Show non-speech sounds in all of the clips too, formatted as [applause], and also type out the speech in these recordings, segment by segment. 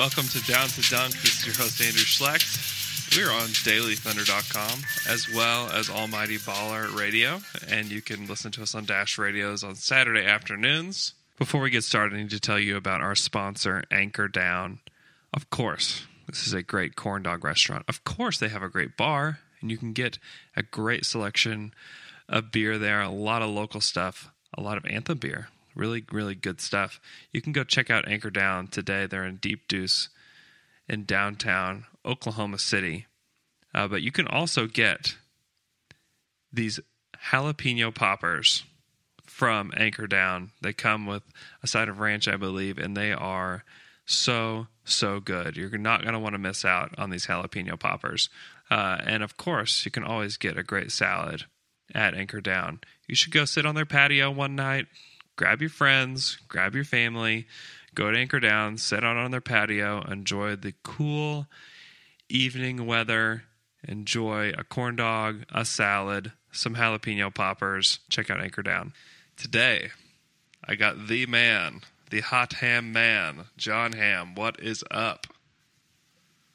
Welcome to Down to Dunk. This is your host, Andrew Schlecht. We're on dailythunder.com as well as Almighty Baller Radio, and you can listen to us on Dash Radios on Saturday afternoons. Before we get started, I need to tell you about our sponsor, Anchor Down. Of course, this is a great corn dog restaurant. Of course, they have a great bar, and you can get a great selection of beer there, a lot of local stuff, a lot of Anthem beer. Really, really good stuff. You can go check out Anchor Down today. They're in Deep Deuce in downtown Oklahoma City. Uh, but you can also get these jalapeno poppers from Anchor Down. They come with a side of ranch, I believe, and they are so, so good. You're not going to want to miss out on these jalapeno poppers. Uh, and of course, you can always get a great salad at Anchor Down. You should go sit on their patio one night, grab your friends, grab your family, go to Anchor Down, sit out on their patio, enjoy the cool evening weather, enjoy a corn dog, a salad, some jalapeno poppers. Check out Anchor Down. Today, I got the man, the hot ham man, John Ham. What is up?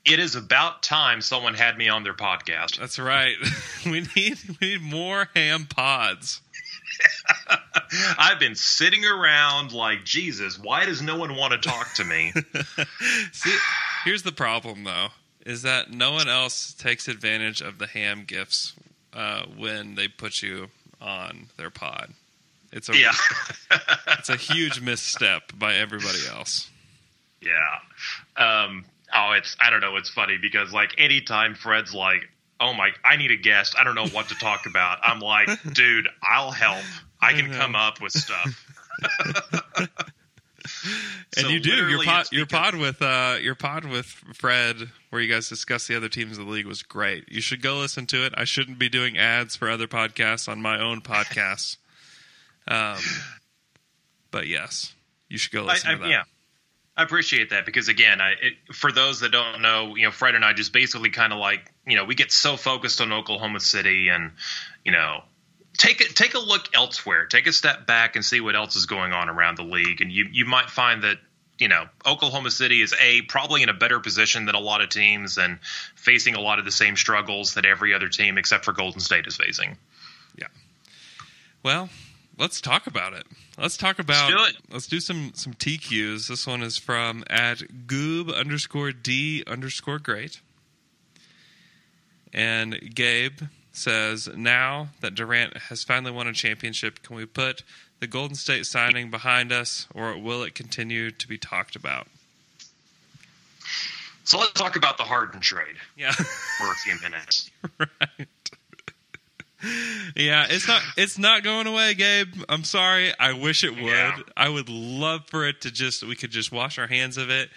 it is about time someone had me on their podcast. That's right. [laughs] we need we need more ham pods. [laughs] [laughs] I've been sitting around like Jesus. Why does no one want to talk to me? [laughs] See, here's the problem though, is that no one else takes advantage of the ham gifts uh, when they put you on their pod. It's a yeah, [laughs] it's a huge misstep by everybody else. yeah. Um, oh, it's I don't know. It's funny because like anytime Fred's like, "Oh my, I need a guest. I don't know what to talk about." I'm like, "Dude, I'll help. I can know. come up with stuff." [laughs] [laughs] And So you do your pod your pod with uh your pod with Fred where you guys discuss the other teams of the league was great. You should go listen to it. I shouldn't be doing ads for other podcasts on my own podcast. [laughs] Um but yes, you should go I, listen I, to that. yeah, I appreciate that because again, I it, for those that don't know, you know, Fred and I just basically kind of like you know we get so focused on Oklahoma City and you know take a, take a look elsewhere, take a step back and see what else is going on around the league, and you you might find that. You know, Oklahoma City is a probably in a better position than a lot of teams and facing a lot of the same struggles that every other team except for Golden State is facing. Yeah. Well, let's talk about it. Let's talk about. do it. Let's do some some TQs. This one is from at goob underscore d underscore great, and Gabe says, "Now that Durant has finally won a championship, can we put the Golden State signing behind us, or will it continue to be talked about?" So let's talk about the Harden trade Yeah, for a few minutes. [laughs] right. Yeah, it's not it's not going away, Gabe. I'm sorry. I wish it would. Yeah. I would love for it to just we could just wash our hands of it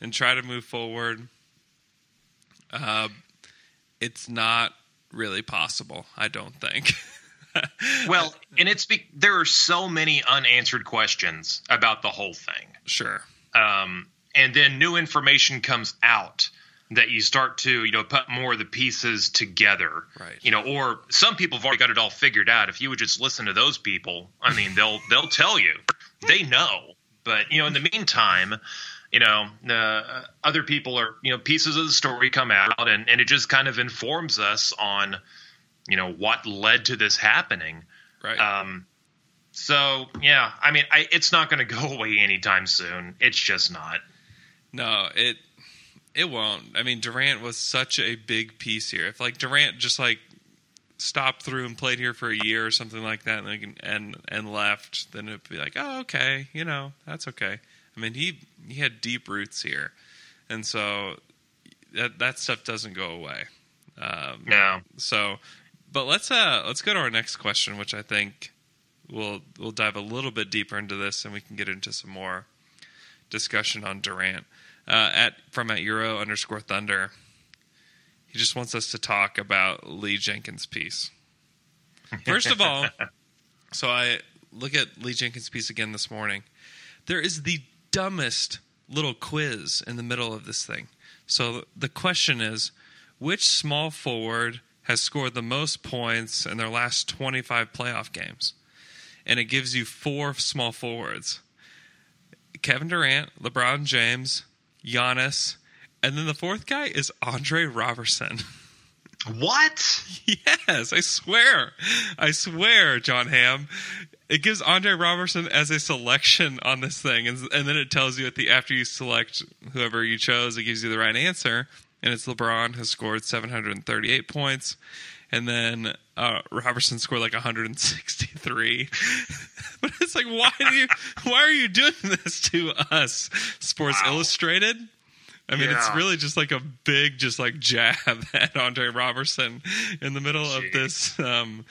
and try to move forward. Uh, it's not really possible. I don't think. [laughs] Well, and it's be- there are so many unanswered questions about the whole thing. sure. Um, and then new information comes out that you start to, you know, put more of the pieces together. Right. You know, or some people have already got it all figured out. If you would just listen to those people, I mean, they'll they'll tell you. They know. But, you know, in the meantime, you know, uh, other people are, you know, pieces of the story come out and, and it just kind of informs us on, you know, what led to this happening. Right. Um, so yeah, I mean, I, it's not going [laughs] to go away anytime soon. It's just not. No, it it won't. I mean, Durant was such a big piece here. If like Durant just like stopped through and played here for a year or something like that, and and and left, then it'd be like, oh, okay, you know, that's okay. I mean, he he had deep roots here, and so that that stuff doesn't go away. Um, No. so, but let's uh let's go to our next question, which I think we'll we'll dive a little bit deeper into this, and we can get into some more discussion on Durant. Uh, at from at Euro underscore Thunder, he just wants us to talk about Lee Jenkins' piece. First of all, [laughs] so I look at Lee Jenkins' piece again this morning. There is the dumbest little quiz in the middle of this thing. So the question is which small forward has scored the most points in their last 25 playoff games? And it gives you four small forwards Kevin Durant, LeBron James, Giannis, and then the fourth guy is Andre Roberson. [laughs] What? Yes, I swear. I swear, John Hamm. It gives Andre Roberson as a selection on this thing, and, and then it tells you at the after you select whoever you chose, it gives you the right answer, and it's LeBron has scored 738 points, and then uh, Roberson scored like 163. [laughs] but it's like, why do you? Why are you doing this to us, Sports Wow. Illustrated? I mean, it's really just like a big, just like jab [laughs] at Andre Roberson in the middle of this um,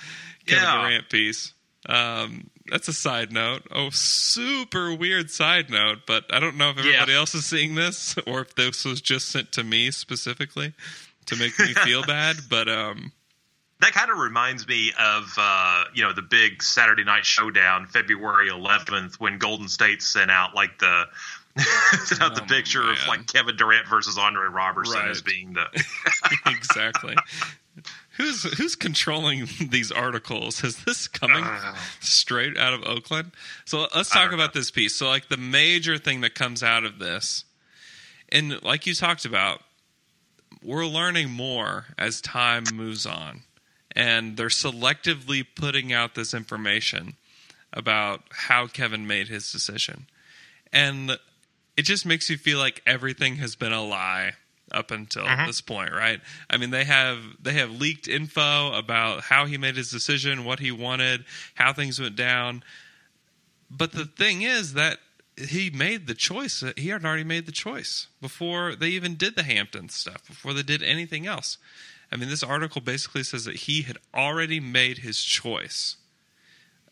Kevin Yeah. Durant piece. Um, that's a side note. Oh, super weird side note, but I don't know if everybody Yeah. else is seeing this [laughs] or if this was just sent to me specifically to make me feel [laughs] bad. But um, That kind of reminds me of uh, you know the big Saturday Night Showdown, February 11th, when Golden State sent out like the [laughs] sent out the Oh, picture of like Kevin Durant versus Andre Roberson Right. as being the exactly. Who's who's controlling [laughs] these articles? Is this coming straight out of Oakland? So let's talk about this piece. So like the major thing that comes out of this, and like you talked about, we're learning more as time moves on, and they're selectively putting out this information about how Kevin made his decision, and it just makes you feel like everything has been a lie up until this point, right? I mean, they have they have leaked info about how he made his decision, what he wanted, how things went down. But the thing is that he made the choice. He had already made the choice before they even did the Hampton stuff, before they did anything else. I mean, this article basically says that he had already made his choice.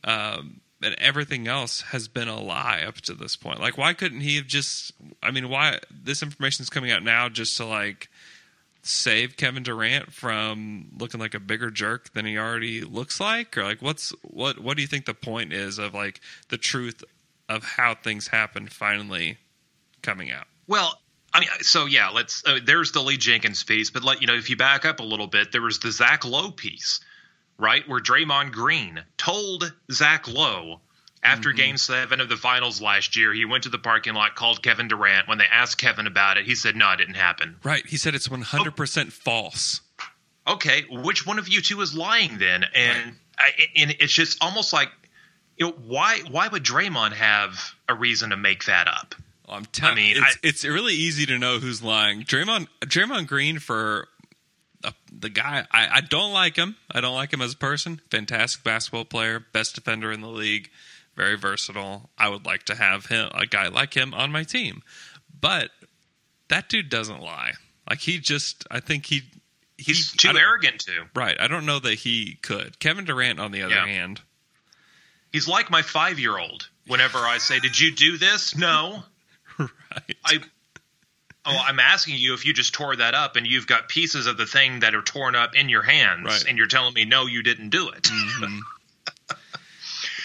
Um, and everything else has been a lie up to this point. Like, why couldn't he have just? I mean, why this information is coming out now just to like save Kevin Durant from looking like a bigger jerk than he already looks like, or like what's what? What do you think the point is of like the truth of how things happened finally coming out? Well, I mean, so yeah, let's. Uh, there's the Lee Jenkins piece, but let you know if you back up a little bit, there was the Zach Lowe piece, right, where Draymond Green told Zach Lowe after mm-hmm. Game Seven of the Finals last year, he went to the parking lot, called Kevin Durant. When they asked Kevin about it, he said, "No, it didn't happen." Right? He said it's one hundred percent false. Okay, which one of you two is lying then? And I, and it's just almost like, you know, why why would Draymond have a reason to make that up? I'm telling. I mean, it's, I- it's really easy to know who's lying. Draymond Draymond Green for uh, the guy. I, I don't like him. I don't like him as a person. Fantastic basketball player, best defender in the league, very versatile. I would like to have him a guy like him on my team, but that dude doesn't lie. Like he just, I think he He's too arrogant to. Right. I don't know that he could. Kevin Durant, on the other Yeah. hand, He's like my five year old. Whenever I say, "Did you do this?" No. [laughs] right. I. Oh, I'm asking you if you just tore that up and you've got pieces of the thing that are torn up in your hands, Right. and you're telling me no, you didn't do it. Mm-hmm. [laughs]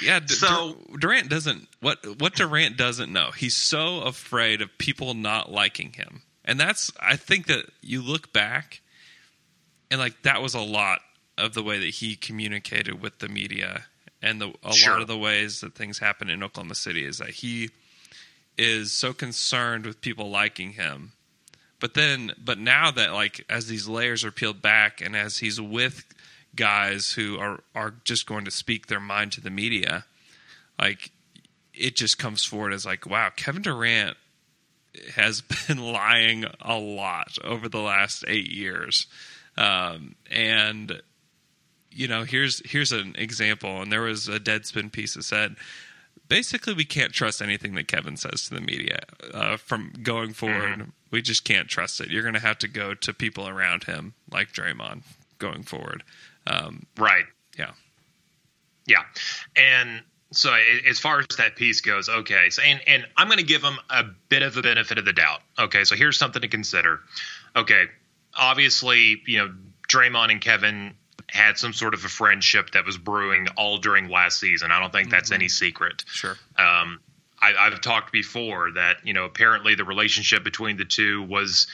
Yeah, D- So- Durant doesn't what what Durant doesn't know. He's so afraid of people not liking him. And that's I think that you look back and like that was a lot of the way that he communicated with the media and the a Sure. lot of the ways that things happen in Oklahoma City is that he is so concerned with people liking him. But then but now that like as these layers are peeled back and as he's with guys who are are just going to speak their mind to the media, like it just comes forward as like, wow, Kevin Durant has [laughs] been lying a lot over the last eight years, um, and you know, here's here's an example. And there was a Deadspin piece that said. Basically, we can't trust anything that Kevin says to the media uh, from going forward. We just can't trust it. You're going to have to go to people around him, like Draymond, going forward. Right. Yeah. Yeah, and so as far as that piece goes, okay. So and and I'm going to give him a bit of a benefit of the doubt. Okay, so here's something to consider. Okay, obviously, you know, Draymond and Kevin had some sort of a friendship that was brewing all during last season. I don't think that's any secret. Sure. Um, I, I've talked before that you know apparently the relationship between the two was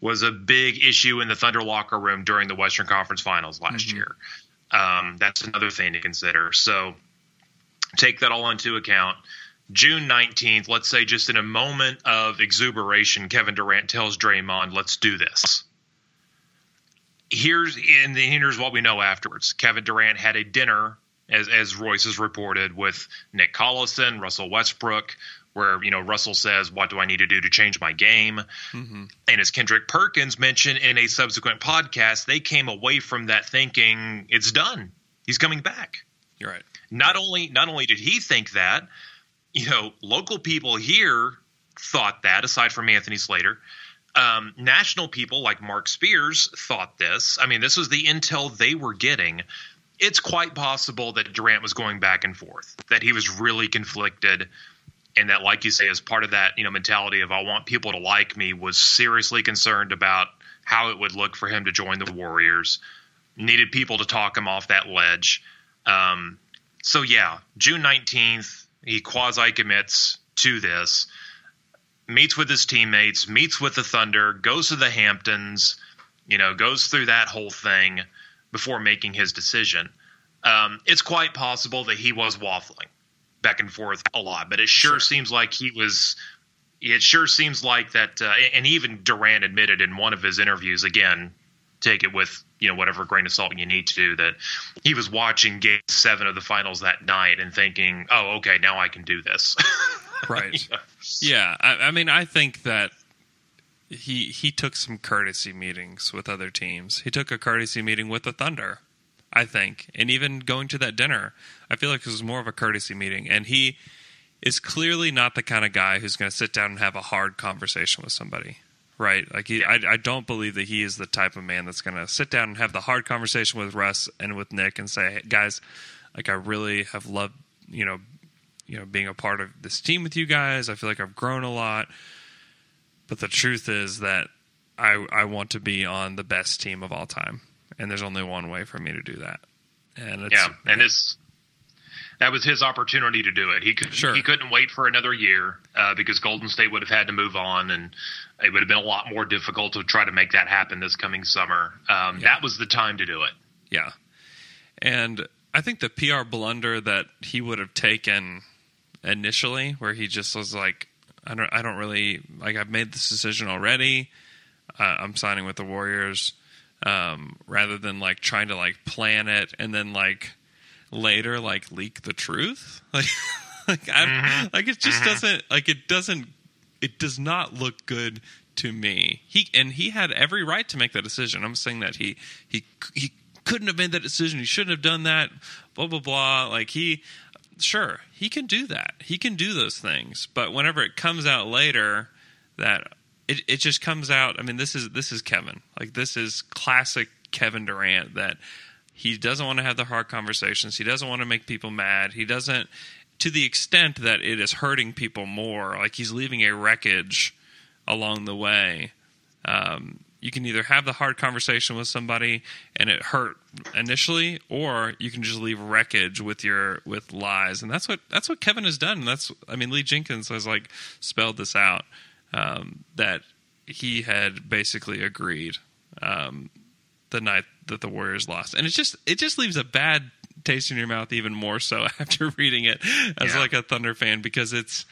was a big issue in the Thunder locker room during the Western Conference Finals last year. Um, that's another thing to consider. So take that all into account. June 19th, let's say just in a moment of exuberation, Kevin Durant tells Draymond, let's do this. Here's and then here's what we know afterwards. Kevin Durant had a dinner, as as Royce has reported, with Nick Collison, Russell Westbrook, where you know Russell says, "What do I need to do to change my game?" Mm-hmm. And as Kendrick Perkins mentioned in a subsequent podcast, they came away from that thinking it's done. He's coming back You're right. not only not only did he think that, you know, local people here thought that. Aside from Anthony Slater, um, national people like Mark Spears thought this. I mean, this was the intel they were getting. It's quite possible that Durant was going back and forth, that he was really conflicted, and that, like you say, as part of that, you know, mentality of I want people to like me, was seriously concerned about how it would look for him to join the Warriors. Needed people to talk him off that ledge. Um, so yeah, June nineteenth, he quasi commits to this, meets with his teammates, meets with the Thunder, goes to the Hamptons, you know, goes through that whole thing before making his decision. Um, it's quite possible that he was waffling back and forth a lot, but it sure, seems like he was. It sure seems like that, uh, and even Durant admitted in one of his interviews again. Take it with you know whatever grain of salt you need to. That he was watching Game Seven of the Finals that night and thinking, "Oh, okay, now I can do this." [laughs] Right. [laughs] yeah. I, I mean, I think that he he took some courtesy meetings with other teams. He took a courtesy meeting with the Thunder, I think, and even going to that dinner. I feel like it was more of a courtesy meeting, and he is clearly not the kind of guy who's going to sit down and have a hard conversation with somebody. Right, like he, I, I don't believe that he is the type of man that's going to sit down and have the hard conversation with Russ and with Nick and say, hey, "Guys, like I really have loved, you know, you know, being a part of this team with you guys. I feel like I've grown a lot. But the truth is that I I want to be on the best team of all time, and there's only one way for me to do that. And it's, yeah, and it's that was his opportunity to do it. He could Sure. he couldn't wait for another year uh, because Golden State would have had to move on, and it would have been a lot more difficult to try to make that happen this coming summer. Um, Yeah. That was the time to do it. Yeah. And I think the PR blunder that he would have taken initially, where he just was like, I don't, I don't really like. I've made this decision already. Uh, I'm signing with the Warriors, um, rather than like trying to like plan it and then like later like leak the truth. [laughs] Like, like I, like it just doesn't like it doesn't it does not look good to me. He and he had every right to make that decision. I'm saying that he he he couldn't have made that decision. He shouldn't have done that. Blah blah blah. Like he, sure, he can do that. He can do those things. But whenever it comes out later, that it it just comes out. I mean, this is this is Kevin. Like this is classic Kevin Durant. That he doesn't want to have the hard conversations. He doesn't want to make people mad. He doesn't to the extent that it is hurting people more. Like he's leaving a wreckage along the way. Um, you can either have the hard conversation with somebody and it hurt initially, or you can just leave wreckage with your with lies, and that's what that's what Kevin has done. And that's I mean Lee Jenkins has like spelled this out um, that he had basically agreed um, the night that the Warriors lost, and it just it just leaves a bad taste in your mouth even more so [laughs] after reading it as Yeah. like a Thunder fan because it's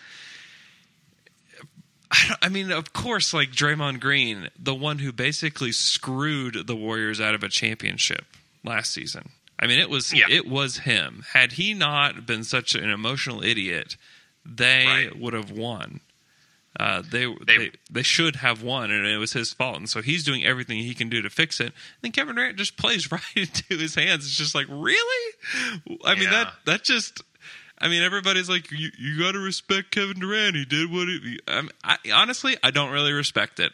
[laughs] I, don't, I mean, of course, like Draymond Green, the one who basically screwed the Warriors out of a championship last season. I mean, it was Yeah. it was him. Had he not been such an emotional idiot, they Right. would have won. Uh, they, They- they they should have won, and it was his fault. And so he's doing everything he can do to fix it. And then Kevin Durant just plays [laughs] right into his hands. It's just like, really? I mean Yeah. that that just. I mean, everybody's like, you, you got to respect Kevin Durant. He did what he. I, I honestly, I don't really respect it.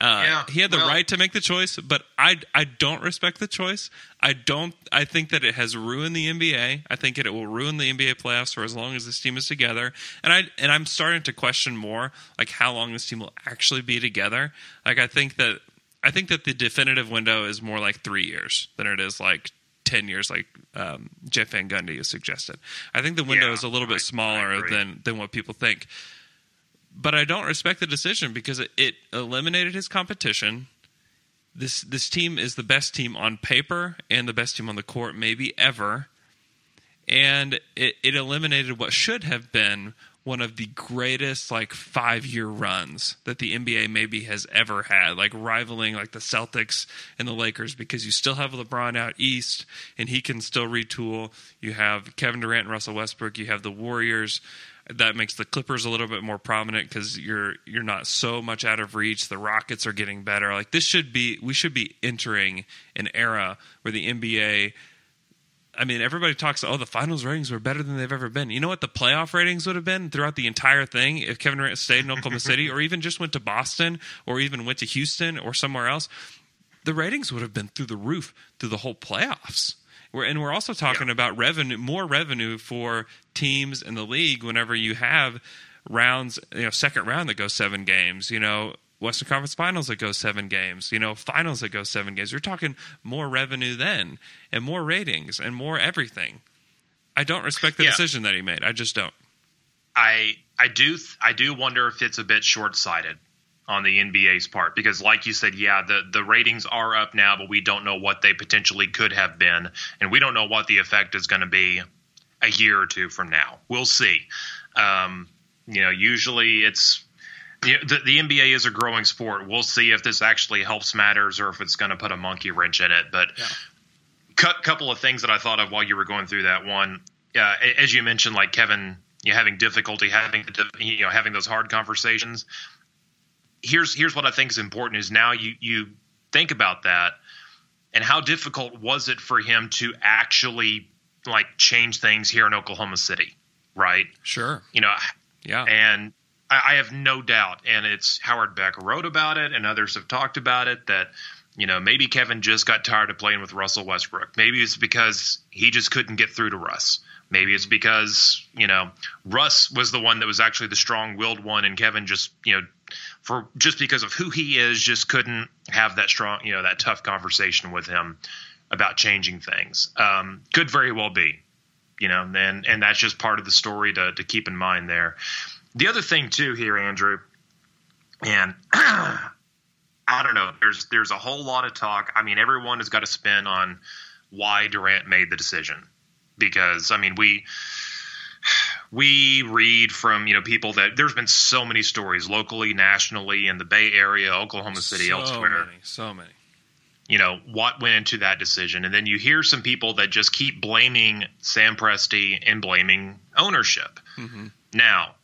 Uh, Yeah, he had the well- right to make the choice, but I I don't respect the choice. I don't. I think that it has ruined the NBA. I think that it will ruin the NBA playoffs for as long as this team is together. And I and I'm starting to question more like how long this team will actually be together. Like I think that I think that the definitive window is more like three years than it is like. 10 years like um, Jeff Van Gundy has suggested. I think the window Yeah, is a little I- bit smaller I than than what people think but I don't respect the decision because it, it eliminated his competition. This this team is the best team on paper and the best team on the court, maybe ever. And it, it eliminated what should have been one of the greatest like five year runs that the NBA maybe has ever had, like rivaling like the Celtics and the Lakers because you still have LeBron out east and he can still retool. You have Kevin Durant and Russell Westbrook. You have the Warriors. That makes the Clippers a little bit more prominent because you're you're not so much out of reach. The Rockets are getting better. Like this should be we should be entering an era where the NBA I mean, everybody talks. Oh, the finals ratings were better than they've ever been. You know what the playoff ratings would have been throughout the entire thing if Kevin Durant stayed in Oklahoma [laughs] City, or even just went to Boston, or even went to Houston or somewhere else. The ratings would have been through the roof through the whole playoffs. We're, and we're also talking about revenue, more revenue for teams in the league whenever you have rounds, you know, second round that goes seven games. You know, Western Conference Finals that go seven games, you know, finals that go seven games. You're talking more revenue then and more ratings and more everything. I don't respect the Yeah. decision that he made. I just don't. I I do I do wonder if it's a bit short sighted on the NBA's part because, like you said, yeah, the the ratings are up now, but we don't know what they potentially could have been, and we don't know what the effect is going to be a year or two from now. We'll see. Um, you know, usually it's. The, the NBA is a growing sport. We'll see if this actually helps matters or if it's going to put a monkey wrench in it. But cut couple of things that I thought of while you were going through that. One, uh, as you mentioned, like Kevin, you having difficulty having you know having those hard conversations. Here's here's what I think is important is now you you think about that and how difficult was it for him to actually like change things here in Oklahoma City, right? Sure. You know, Yeah. and I, I have no doubt, and it's Howard Beck wrote about it, and others have talked about it that you know maybe Kevin just got tired of playing with Russell Westbrook. Maybe it's because he just couldn't get through to Russ. Maybe it's because you know Russ was the one that was actually the strong-willed one, and Kevin just you know for just because of who he is, just couldn't have that strong you know that tough conversation with him about changing things. Um, could very well be, you know, and and that's just part of the story to to keep in mind there. The other thing too here, Andrew, and [clears throat] I don't know. There's there's a whole lot of talk. I mean, everyone has got to spin on why Durant made the decision because I mean we we read from you know people that there's been so many stories locally, nationally, in the Bay Area, Oklahoma City, so elsewhere Many, so many. you know what went into that decision and then you hear some people that just keep blaming sam presti and blaming ownership mm-hmm. now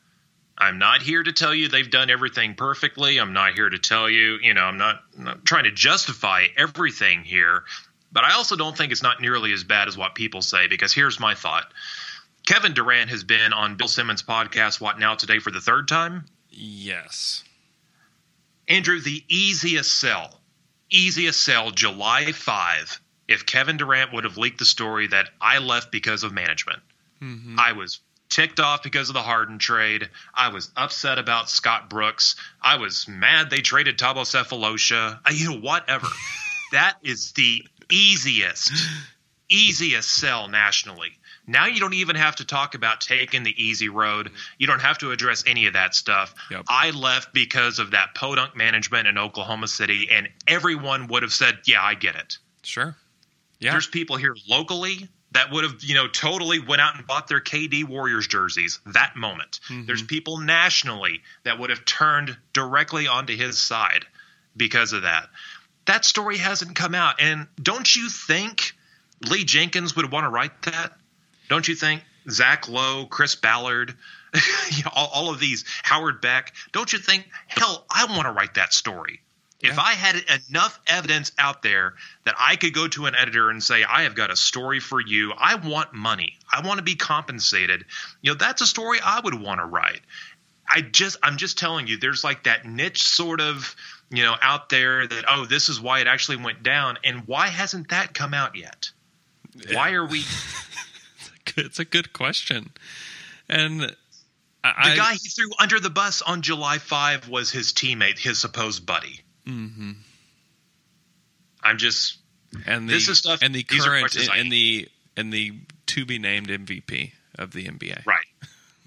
i'm not here to tell you they've done everything perfectly i'm not here to tell you you know i'm not, I'm not trying to justify everything here but i also don't think it's not nearly as bad as what people say because here's my thought kevin durant has been on bill simmons podcast what now today for the third time Yes. Andrew, the easiest sell, easiest sell, July 5, if Kevin Durant would have leaked the story that I left because of management. Mm-hmm. I was ticked off because of the Harden trade. I was upset about Scott Brooks. I was mad they traded Thabo Sefolosha. Uh, You know, whatever. [laughs] that is the easiest, easiest sell nationally. Now you don't even have to talk about taking the easy road. You don't have to address any of that stuff. Yep. I left because of that podunk management in Oklahoma City, and everyone would have said, "Yeah, I get it." Sure. Yeah. There's people here locally that would have, you know, totally went out and bought their KD Warriors jerseys that moment. Mm-hmm. There's people nationally that would have turned directly onto his side because of that. That story hasn't come out. And don't you think Lee Jenkins would want to write that? Don't you think Zach Lowe, Chris Ballard, [laughs] all, all of these, Howard Beck, don't you think, hell, I want to write that story? If I had enough evidence out there that I could go to an editor and say, I have got a story for you, I want money, I want to be compensated, you know, that's a story I would want to write. I just I'm just telling you, there's like that niche sort of you know, out there that oh, this is why it actually went down, and why hasn't that come out yet? Why are we [laughs] It's a good question, and the guy he threw under the bus on July 5 was his teammate, his supposed buddy. Mm-hmm. I'm just and the, this is stuff- and the current I and the and the to be named MVP of the NBA. right,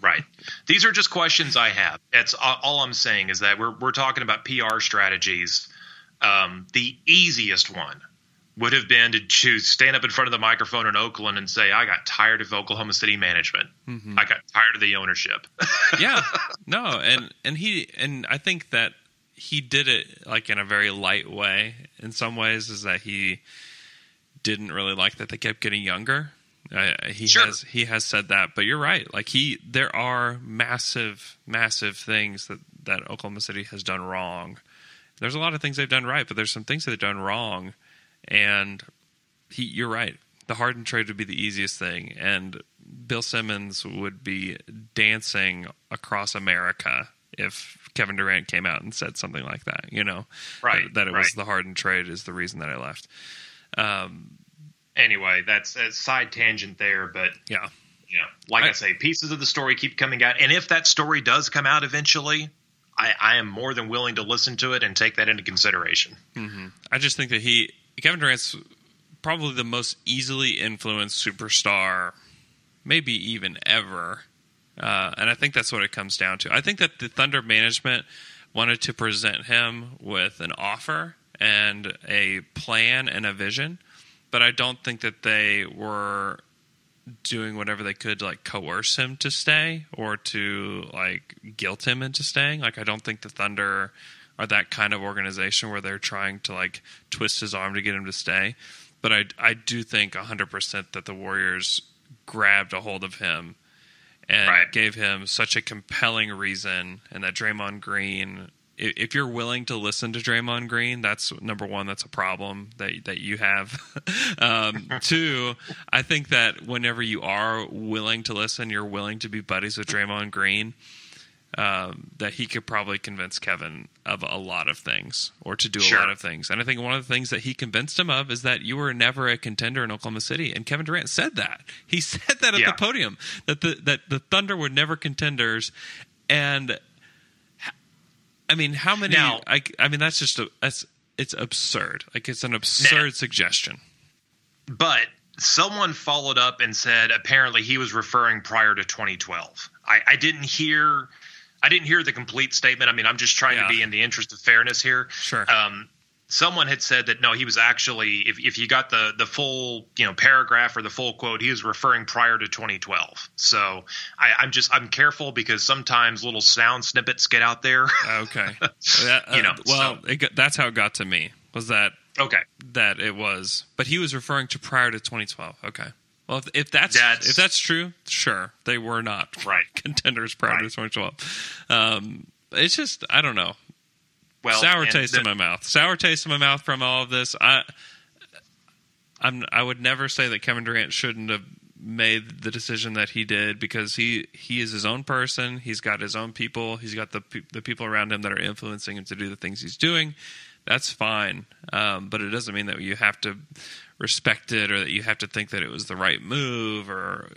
right. These are just questions I have. That's all I'm saying is that we're we're talking about PR strategies. Um, the easiest one would have been to choose stand up in front of the microphone in Oakland and say, "I got tired of Oklahoma City management. I got tired of the ownership." [laughs] yeah no and and he and i think that he did it like in a very light way in some ways is that he didn't really like that they kept getting younger. Uh, he Sure. has he has said that but you're right. Like he there are massive massive things that that oklahoma city has done wrong. There's a lot of things they've done right but there's some things that they've done wrong. And he you're right. The harden trade would be the easiest thing. And bill simmons would be dancing across america if kevin durant came out and said something like that you know Right, that, that it was the harden trade is the reason that i left Um, anyway, that's a side tangent there, but yeah you know, like I, I- say, pieces of the story keep coming out, and if that story does come out eventually, I, I am more than willing to listen to it and take that into consideration. I just think that he Kevin Durant's probably the most easily influenced superstar, maybe even ever. Uh, and I think that's what it comes down to. I think that the Thunder management wanted to present him with an offer and a plan and a vision, but I don't think that they were doing whatever they could to like coerce him to stay or to like guilt him into staying. Like I don't think the Thunder are that kind of organization where they're trying to like twist his arm to get him to stay. But I I do think 100% that the Warriors grabbed a hold of him and Right. gave him such a compelling reason and that Draymond Green if you're willing to listen to Draymond Green, that's number one. That's a problem that that you have. [laughs] um, [laughs] two, I think that whenever you are willing to listen, you're willing to be buddies with Draymond Green. Um, that he could probably convince Kevin of a lot of things, or to do Sure. a lot of things. And I think one of the things that he convinced him of is that you were never a contender in Oklahoma City. And Kevin Durant said that. He [laughs] said that at Yeah. the podium that the that the Thunder were never contenders. And I mean, how many? Now- I, I mean, that's just a that's it's absurd. Like it's an absurd suggestion. But someone followed up and said apparently he was referring prior to 2012. I, I didn't hear. I didn't hear the complete statement. I mean, I'm just trying Yeah. to be in the interest of fairness here. Sure. Um, someone had said that no, he was actually if if you got the the full you know paragraph or the full quote, he was referring prior to 2012. So I, I'm just I'm careful because sometimes little sound snippets get out there. [laughs] Okay. [laughs] That, uh, You know, well, so- it got, that's how it got to me. Was that okay. that it was, but he was referring to prior to 2012. Okay. Well, if, that's, That's- if that's true, sure, they were not [laughs] Right. contenders prior to Right. 2012. Um, it's just I don't know. Well, sour taste the- in my mouth. Sour taste in my mouth from all of this. I, I'm. I would never say that Kevin Durant shouldn't have made the decision that he did because he he is his own person. He's got his own people. He's got the the people around him that are influencing him to do the things he's doing. That's fine, um, but it doesn't mean that you have to respect it or that you have to think that it was the right move or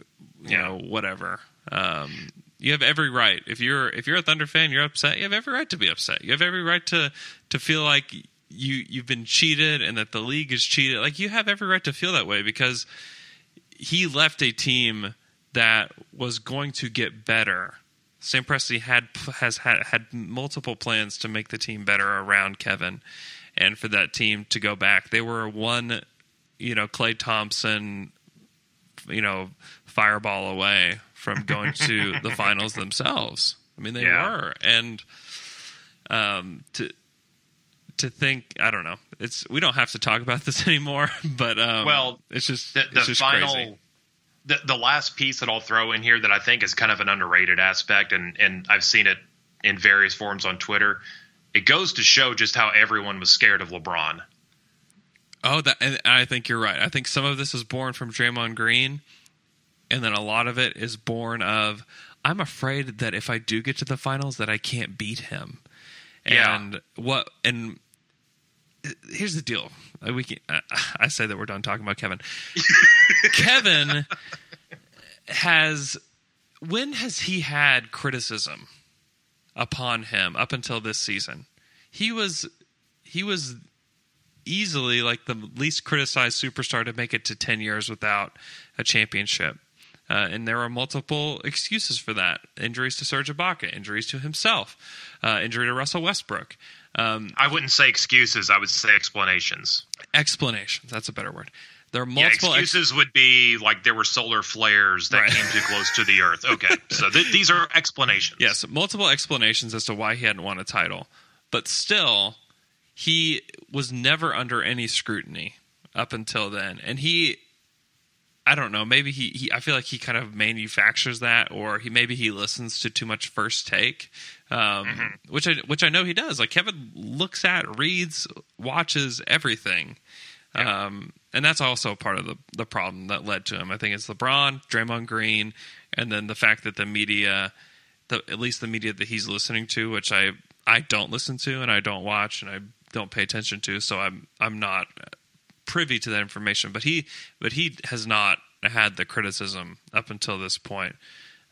you know whatever. Um, you have every right. If you're if you're a Thunder fan, you're upset. You have every right to be upset. You have every right to to feel like you you've been cheated and that the league is cheated. Like you have every right to feel that way because he left a team that was going to get better. Sam Presti had has had had multiple plans to make the team better around Kevin, and for that team to go back, they were one, you know, Klay Thompson, you know, fireball away from going to [laughs] the finals themselves. I mean, they Yeah. were, and um, to to think, I don't know. It's we don't have to talk about this [laughs] anymore, but um, Well, it's just the, the it's just final crazy. the, the last piece that I'll throw in here that I think is kind of an underrated aspect and and I've seen it in various forms on Twitter. It goes to show just how everyone was scared of LeBron. Oh, that and I think you're right. I think some of this is born from Draymond Green, and then a lot of it is born of I'm afraid that if I do get to the finals, that I can't beat him, Yeah. And what and here's the deal. Uh, We can, uh, I say that we're done talking about Kevin. [laughs] Kevin has when has he had criticism upon him up until this season? He was he was easily like the least criticized superstar to make it to 10 years without a championship. Uh, and there are multiple excuses for that injuries to Serge Ibaka, injuries to himself, uh, injury to Russell Westbrook. Um, I wouldn't say excuses. I would say explanations. explanations. That's a better word. There are Yeah, multiple ex- excuses would be like there were solar flares that Right. came too close to the Earth. Okay, [laughs] so th- these are explanations. Yes, multiple explanations as to why he hadn't won a title, but still, he was never under any scrutiny up until then. And he, I don't know, maybe he, he I feel like he kind of manufactures that, or he maybe he listens to too much first take, um, which I which I know he does. Like Kevin looks at, reads, watches everything. Um, and that's also part of the, the problem that led to him. I think it's LeBron, Draymond Green, and then the fact that the media, the at least the media that he's listening to, which I I don't listen to and I don't watch and I don't pay attention to, so I'm I'm not privy to that information. But he but he has not had the criticism up until this point,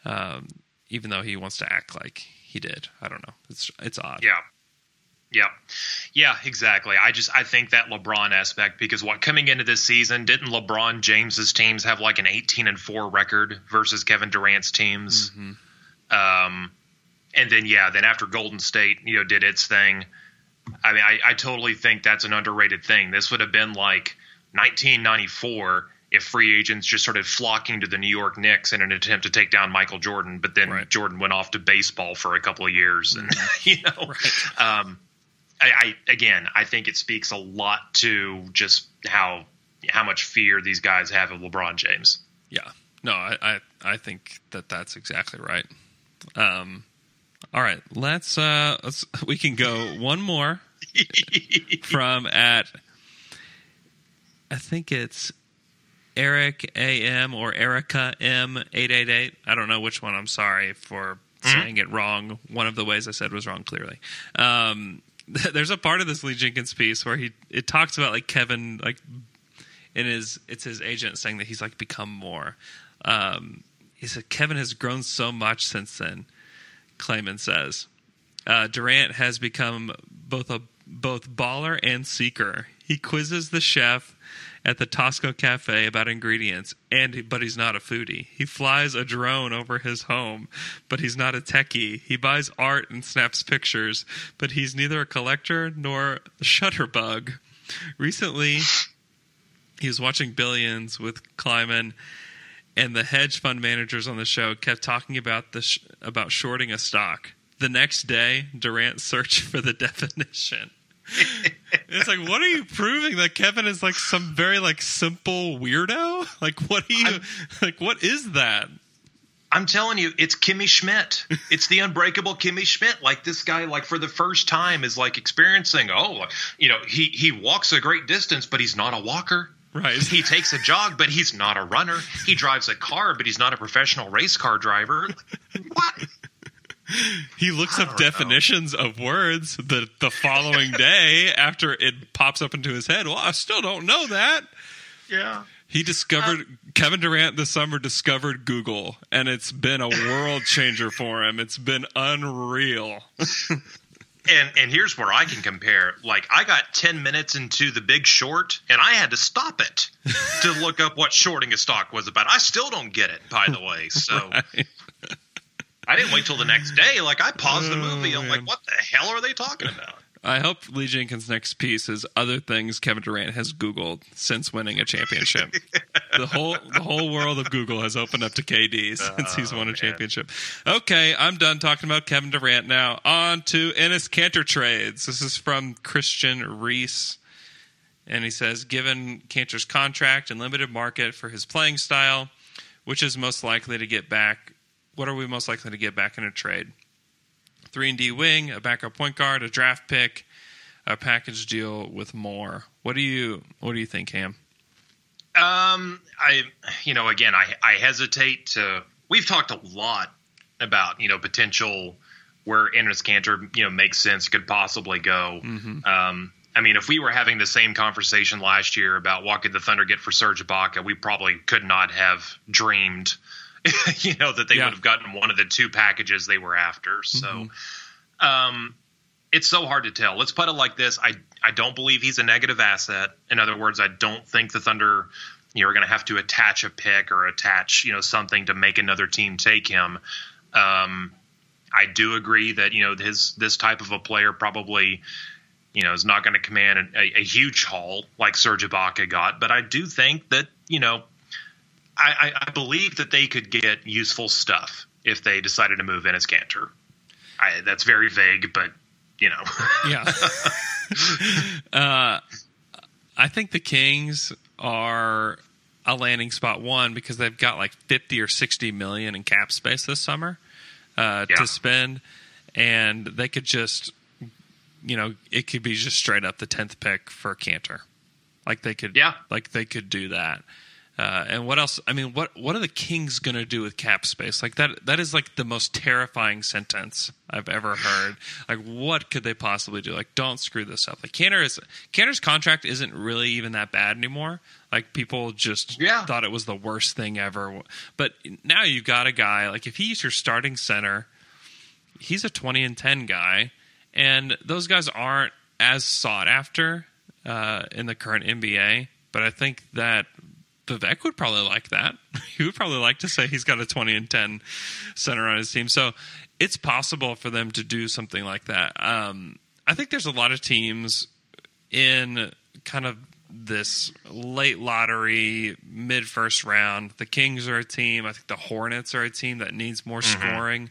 um, even though he wants to act like he did. I don't know. It's it's odd. Yeah. Yeah. Yeah, exactly. I just I think that LeBron aspect because what coming into this season, didn't LeBron James's teams have like an 18 and 4 record versus Kevin Durant's teams? Um and then yeah, then after Golden State, you know, did its thing, I mean, I, I totally think that's an underrated thing. This would have been like 1994 if free agents just started flocking to the New York Knicks in an attempt to take down Michael Jordan, but then Right. Jordan went off to baseball for a couple of years, and [laughs] you know, um, I, I again, I think it speaks a lot to just how how much fear these guys have of LeBron James. Yeah. No, I, I, I think that that's exactly right. Um, all right, let's, uh, let's, we can go one more [laughs] from at, I think it's Eric AM or Erica M888. I don't know which one. I'm sorry for saying it wrong. One of the ways I said was wrong, clearly. Um, [laughs] there's a part of this Lee Jenkins piece where he, it talks about like Kevin, like in his it's his agent saying that he's like become more. Um, he said Kevin has grown so much since then. Kleiman says uh, Durant has become both a both baller and seeker. He quizzes the chef at the Tosca Cafe about ingredients, and but he's not a foodie. He flies a drone over his home, but he's not a techie. He buys art and snaps pictures, but he's neither a collector nor a shutterbug. Recently, he was watching Billions with Kleiman, and the hedge fund managers on the show kept talking about the sh- about shorting a stock. The next day, Durant searched for the [laughs] definition. it's like, what are you proving that Kevin is like some very like simple weirdo? [laughs] Like, what are you like? What is that? I'm telling you, it's Kimmy Schmidt. It's the unbreakable Kimmy Schmidt. Like this guy, like for the first time, is like experiencing. Oh, you know, he he walks a great distance, but he's not a walker. Right. He takes a jog, but he's not a runner. He drives a car, but he's not a professional race car driver. What? He looks up don't know. definitions of words the the following day after it pops up into his head. Well, I still don't know that. Yeah. He discovered uh, Kevin Durant this summer discovered Google, and it's been a world changer for him. It's been unreal. [laughs] And and here's where I can compare. Like I got ten minutes into the Big Short, and I had to stop it to [laughs] look up what shorting a stock was about. I still don't get it, by the way. So [laughs] I didn't wait till the next day. Like I paused the movie. I'm oh, like, what the hell are they talking about? I hope Lee Jenkins' next piece is other things Kevin Durant has Googled since winning a championship. [laughs] the whole the whole world of Google has opened up to KD oh, since he's won a man. championship. Okay, I'm done talking about Kevin Durant now. On to Enes Kanter trades. This is from Christian Reese. And he says, given Kanter's contract and limited market for his playing style, which is most likely to get back? What are we most likely to get back in a trade? Three and D wing, a backup point guard, a draft pick, a package deal with more. What do you What do you think, Cam? Um, I, you know, again, I I hesitate to. We've talked a lot about you know potential where Enes Kanter, you know, makes sense, could possibly go. Um, I mean, if we were having the same conversation last year about what could the Thunder get for Serge Ibaka, we probably could not have dreamed, [laughs] you know, that they Yeah. would have gotten one of the two packages they were after. So, um, it's so hard to tell. Let's put it like this: I I don't believe he's a negative asset. In other words, I don't think the Thunder you're going to have to attach a pick or attach you know something to make another team take him. Um, I do agree that you know his this type of a player probably you know is not going to command a, a huge haul like Serge Ibaka got, but I do think that you know I, I, believe that they could get useful stuff if they decided to move Enes Kanter. I, that's very vague, but you know, [laughs] Yeah. [laughs] uh, I think the Kings are a landing spot one because they've got like 50 or 60 million in cap space this summer uh, Yeah. to spend. And they could just, you know, it could be just straight up the 10th pick for Kanter. Like they could, Yeah. like they could do that. Uh, and what else? I mean, what what are the Kings going to do with cap space? Like that that is like the most terrifying sentence I've ever heard. Like, what could they possibly do? Like, don't screw this up. Like, Kanter is Kanter's contract isn't really even that bad anymore. Like, people just Yeah. thought it was the worst thing ever. But now you've got a guy like if he's your starting center, he's a twenty and ten guy, and those guys aren't as sought after uh, in the current NBA. But I think that Vivek would probably like that. [laughs] he would probably like to say he's got a 20 and 10 center on his team. So it's possible for them to do something like that. Um, I think there's a lot of teams in kind of this late lottery, mid first round. The Kings are a team. I think the Hornets are a team that needs more scoring.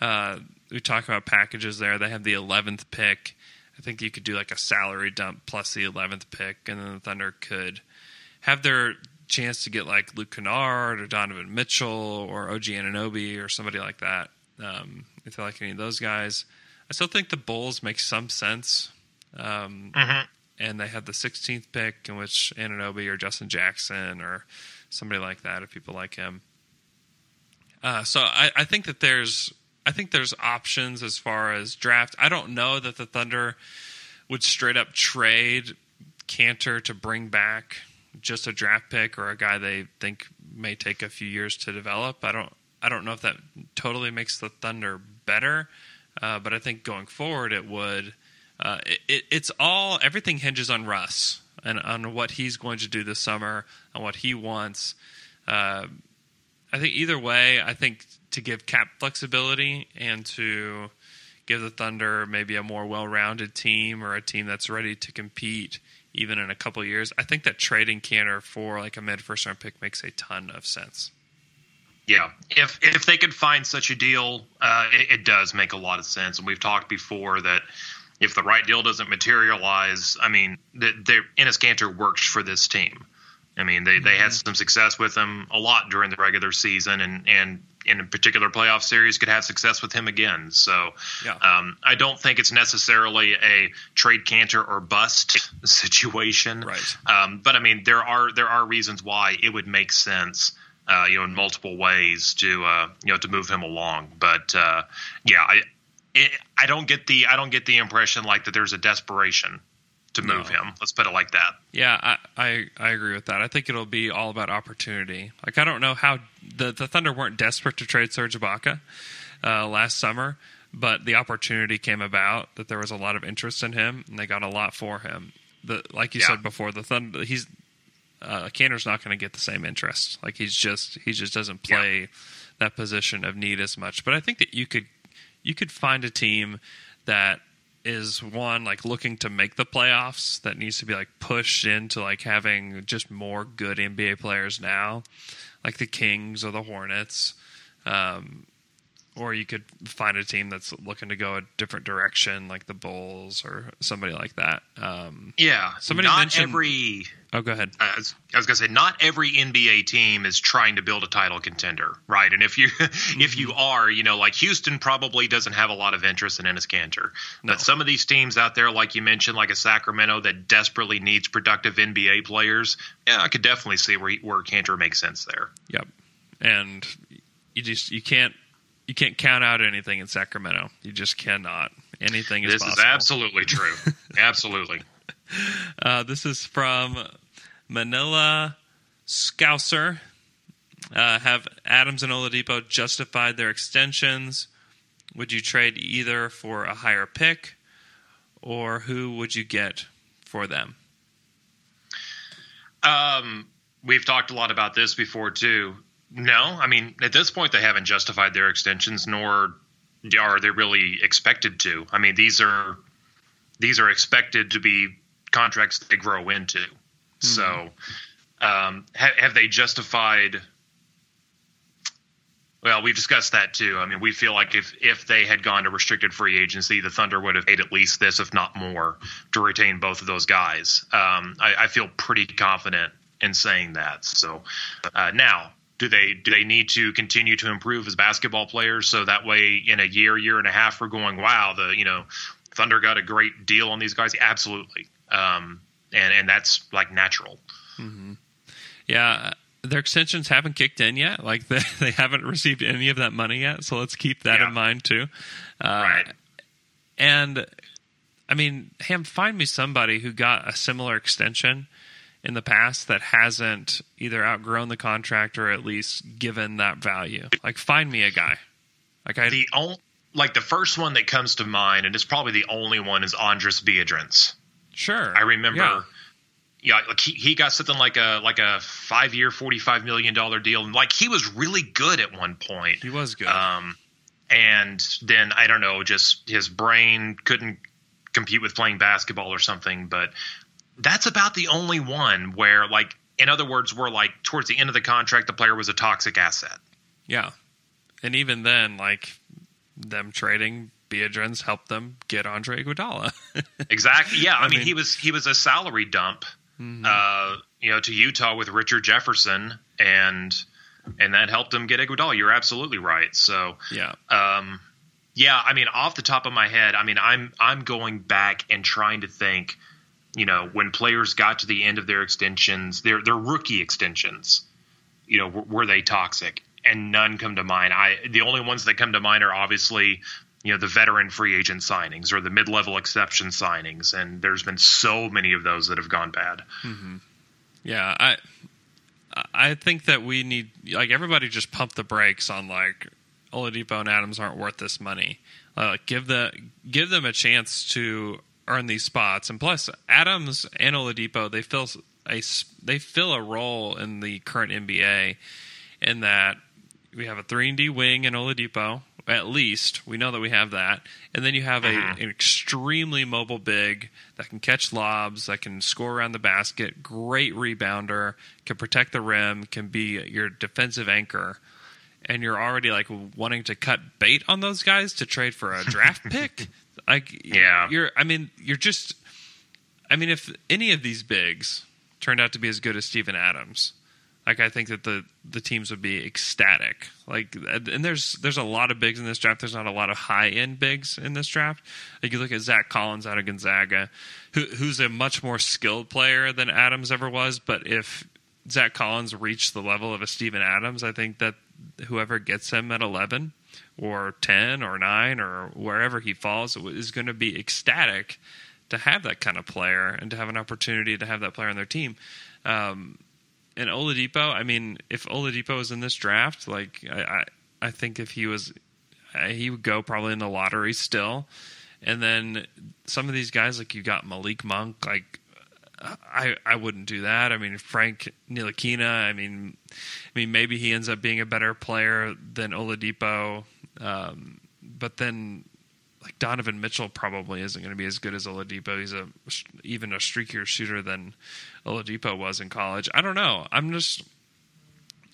Uh, we talk about packages there. They have the 11th pick. I think you could do like a salary dump plus the 11th pick, and then the Thunder could have their chance to get like Luke Kennard or Donovan Mitchell or OG Anunoby or somebody like that. Um, if they like any of those guys, I still think the Bulls make some sense. Um, And they have the 16th pick, in which Anunoby or Justin Jackson or somebody like that, if people like him. Uh, so I, I think that there's I think there's options as far as draft. I don't know that the Thunder would straight up trade Kanter to bring back just a draft pick or a guy they think may take a few years to develop. I don't I don't know if that totally makes the Thunder better, uh, but I think going forward it would. Uh, it, it, it's all everything hinges on Russ and on what he's going to do this summer, and what he wants. Uh, I think either way, I think to give cap flexibility and to give the Thunder maybe a more well-rounded team or a team that's ready to compete even in a couple years, I think that trading Kanter for like a mid first round pick makes a ton of sense. Yeah, if if they could find such a deal, uh, it, it does make a lot of sense. And we've talked before that if the right deal doesn't materialize, I mean, the, Enes Kanter works for this team. I mean, they, they had some success with him a lot during the regular season, and and in a particular playoff series could have success with him again. So, Yeah. um, I don't think it's necessarily a trade Kanter or bust [laughs] situation. Right. Um, but I mean, there are there are reasons why it would make sense, uh, you know, in multiple ways to uh, you know to move him along. But uh, yeah, I it, I don't get the I don't get the impression like that there's a desperation to move No. him. Let's put it like that. Yeah, I, I I agree with that. I think it'll be all about opportunity. Like I don't know how the the Thunder weren't desperate to trade Serge Ibaka uh, last summer, but the opportunity came about that there was a lot of interest in him, and they got a lot for him. The like you Yeah. said before, the Thunder he's uh, Kanter's not going to get the same interest. Like he's just he just doesn't play that position of need as much. But I think that you could you could find a team that is one like looking to make the playoffs that needs to be like pushed into like having just more good NBA players now, like the Kings or the Hornets. Um, or you could find a team that's looking to go a different direction, like the Bulls or somebody like that. Um, Yeah, Somebody not mentioned- every. oh, go ahead. I was, was gonna say not every NBA team is trying to build a title contender, right? And if you [laughs] if you are, you know, like Houston probably doesn't have a lot of interest in Enes Kanter, No. but some of these teams out there, like you mentioned, like a Sacramento that desperately needs productive NBA players, yeah, I could definitely see where where Kanter makes sense there. Yep. And you just you can't you can't count out anything in Sacramento. You just cannot. Anything is This is possible. absolutely true. [laughs] absolutely. Uh, this is from Manila Scouser. Uh, have Adams and Oladipo justified their extensions? Would you trade either for a higher pick, or who would you get for them? Um, we've talked a lot about this before too. No, I mean at this point they haven't justified their extensions, nor are they really expected to. I mean these are these are expected to be contracts they grow into. So, um, ha- have they justified? Well, we've discussed that too. I mean, we feel like if if they had gone to restricted free agency, the Thunder would have paid at least this, if not more, to retain both of those guys. Um, I, I feel pretty confident in saying that. So uh, now, do they do they need to continue to improve as basketball players so that way in a year, year and a half, we're going, wow, the you know Thunder got a great deal on these guys. Absolutely, um, and and that's like natural. Yeah, their extensions haven't kicked in yet. Like they, [laughs] they haven't received any of that money yet. So let's keep that Yeah. in mind too. Uh, Right. And I mean, Ham, find me somebody who got a similar extension in the past that hasn't either outgrown the contract or at least given that value. Like, find me a guy. Like I, The only like the first one that comes to mind, and it's probably the only one, is Andris Biedrins. sure. I remember. Yeah. Yeah, like he, he got something like a like a five year, forty five million dollar deal, and like he was really good at one point. he was good. Um, and then I don't know, just his brain couldn't compete with playing basketball or something. But that's about the only one where, like, in other words, we're like towards the end of the contract, the player was a toxic asset. yeah. And even then, like them trading Biedrins helped them get Andre Iguodala. [laughs] Exactly. Yeah, I, mean, mean- Mm-hmm. he was he was a salary dump, uh, you know, to Utah with Richard Jefferson, and and that helped him get Iguodala. You're absolutely right. So, yeah. um, yeah, I mean, off the top of my head, I mean, I'm I'm going back and trying to think, you know, when players got to the end of their extensions, their their rookie extensions, you know, were, were they toxic? And none come to mind. I the only ones that come to mind are obviously, you know, the veteran free agent signings or the mid level exception signings, and there's been so many of those that have gone bad. Yeah, I I think that we need like everybody just pump the brakes on like Oladipo and Adams aren't worth this money. Uh, give the give them a chance to earn these spots, and plus Adams and Oladipo they fill a they fill a role in the current NBA in that we have a three and D wing in Oladipo. At least we know that we have that, and then you have a, mm-hmm. an extremely mobile big that can catch lobs, that can score around the basket, great rebounder, can protect the rim, can be your defensive anchor, and you're already like wanting to cut bait on those guys to trade for a draft [laughs] pick. Like, Yeah. you're. I mean, you're just. I mean, if any of these bigs turned out to be as good as Steven Adams, like I think that the the teams would be ecstatic. Like, and there's there's a lot of bigs in this draft. There's not a lot of high end bigs in this draft. Like you look at Zach Collins out of Gonzaga, who, who's a much more skilled player than Adams ever was. But if Zach Collins reached the level of a Steven Adams, I think that whoever gets him at 11 or 10 or 9 or wherever he falls is going to be ecstatic to have that kind of player and to have an opportunity to have that player on their team. Um, and Oladipo, I mean, if Oladipo was in this draft, like I, I, I think if he was, he would go probably in the lottery still. And then some of these guys, like you got Malik Monk, like I, I wouldn't do that. I mean, Frank Ntilikina. I mean, I mean, maybe he ends up being a better player than Oladipo, um, but then like Donovan Mitchell probably isn't going to be as good as Oladipo. He's a even a streakier shooter than Oladipo was in college. I don't know. I'm just.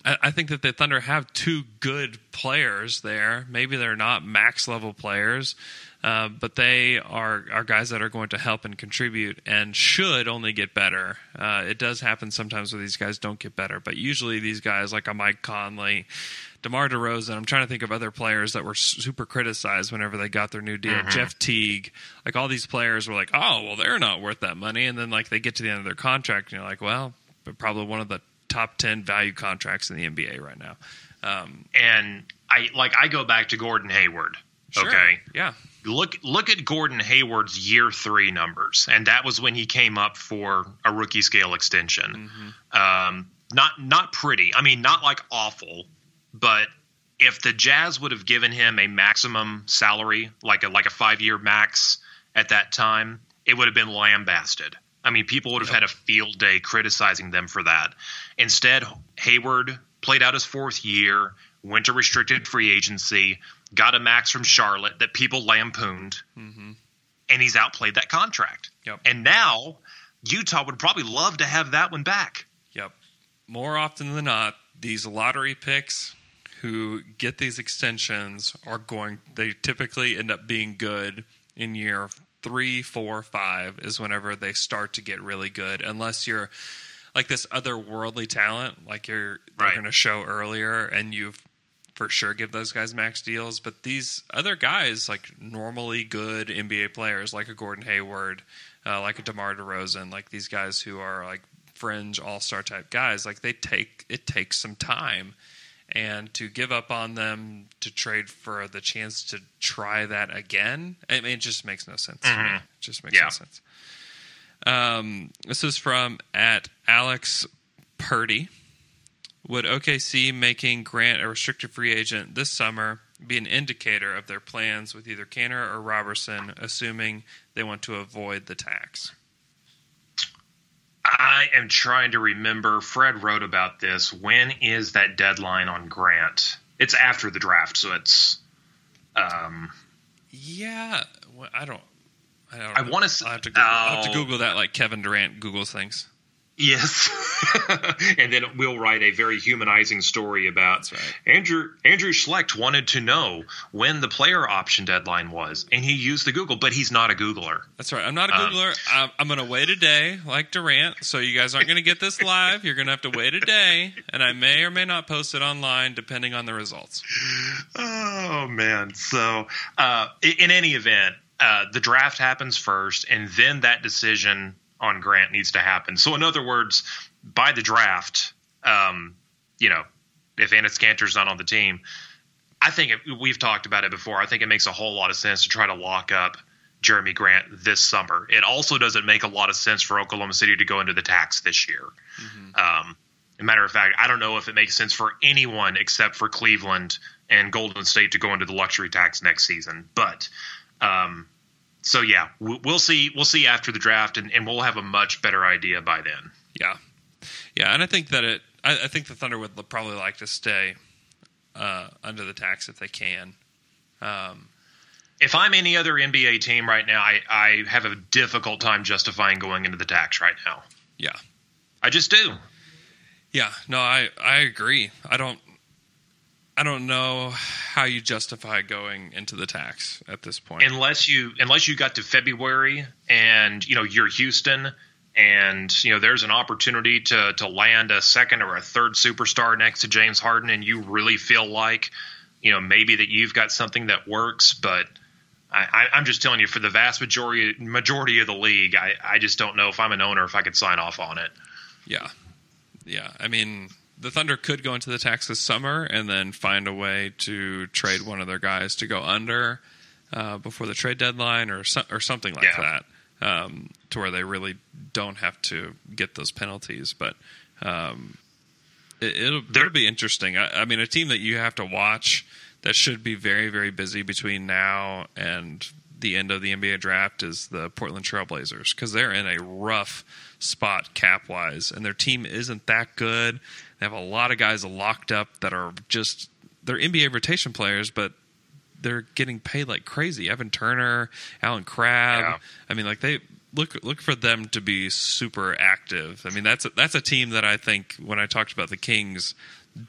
I I think that the Thunder have two good players there. Maybe they're not max level players, uh, but they are are guys that are going to help and contribute and should only get better. Uh, it does happen sometimes where these guys don't get better, but usually these guys like a Mike Conley, DeMar DeRozan. I'm trying to think of other players that were super criticized whenever they got their new deal. Jeff Teague, like all these players were like, oh well, they're not worth that money, and then like they get to the end of their contract, and you're like, well, probably one of the top 10 value contracts in the NBA right now. Um, And I like I go back to Gordon Hayward. Sure. Okay. Yeah. Look look at Gordon Hayward's year three numbers, and that was when he came up for a rookie scale extension. Um, not not pretty. I mean, not like awful, but if the Jazz would have given him a maximum salary, like a like a five year max at that time, it would have been lambasted. I mean, people would have had a field day criticizing them for that. Instead, Hayward played out his fourth year, went to restricted free agency, got a max from Charlotte that people lampooned, mm-hmm. and he's outplayed that contract. Yep. And now Utah would probably love to have that one back. Yep. More often than not, these lottery picks who get these extensions are going. They typically end up being good in year three, four, five is whenever they start to get really good. Unless you're like this otherworldly talent, like you're Right. going to show earlier, and you for sure give those guys max deals. But these other guys, like normally good NBA players, like a Gordon Hayward, uh, like a DeMar DeRozan, like these guys who are like fringe All Star type guys, like they take it takes some time, and to give up on them to trade for the chance to try that again, I mean, it just makes no sense. to me. It just makes Yeah. no sense. Um, this is from at Alex Purdy. Would OKC making Grant a restricted free agent this summer be an indicator of their plans with either Kanter or Roberson, assuming they want to avoid the tax? I am trying to remember. Fred wrote about this. When is that deadline on Grant? It's after the draft, so it's. Um, Yeah, well, I don't. I don't. I wanna s- I have to. I have to Oh. Google that like Kevin Durant Googles things. Yes, [laughs] and then we'll write a very humanizing story about right. Andrew Andrew Schlecht wanted to know when the player option deadline was, and he used the Google, but he's not a Googler. That's right. I'm not a Um, Googler. I'm, I'm going to wait a day, like Durant. So you guys aren't going to get this live. You're going to have to wait a day, and I may or may not post it online depending on the results. Oh man! So, uh, in any event, uh, the draft happens first, and then that decision on Grant needs to happen. So, in other words, by the draft, um, you know, if Enes Kanter's not on the team, I think it, we've talked about it before. I think it makes a whole lot of sense to try to lock up Jerami Grant this summer. It also doesn't make a lot of sense for Oklahoma City to go into the tax this year. Um, as a matter of fact, I don't know if it makes sense for anyone except for Cleveland and Golden State to go into the luxury tax next season. But um, so yeah, we- we'll see. We'll see after the draft, and, and we'll have a much better idea by then. Yeah, yeah, and I think that it. I, I think the Thunder would probably like to stay uh, under the tax if they can. Um, If I'm any other NBA team right now, I, I have a difficult time justifying going into the tax right now. yeah, I just do. yeah. No, I I agree. I don't. I don't know how you justify going into the tax at this point. unless you unless you got to February and you know you're Houston and you know there's an opportunity to to land a second or a third superstar next to James Harden and you really feel like you know maybe that you've got something that works but I, I, I'm just telling you for the vast majority majority of the league I, I just don't know if I'm an owner if I could sign off on it Yeah. Yeah. I mean, the Thunder could go into the tax this summer and then find a way to trade one of their guys to go under uh, before the trade deadline or so, or something like Yeah. that, um, to where they really don't have to get those penalties. But um, it, it'll it'll be interesting. I, I mean, a team that you have to watch that should be very very busy between now and the end of the NBA draft is the Portland Trailblazers because they're in a rough spot cap wise, and their team isn't that good. They have a lot of guys locked up that are just they're NBA rotation players, but they're getting paid like crazy. Evan Turner, Allen Crabbe. Yeah. I mean, like they look look for them to be super active. I mean, that's a, that's a team that I think when I talked about the Kings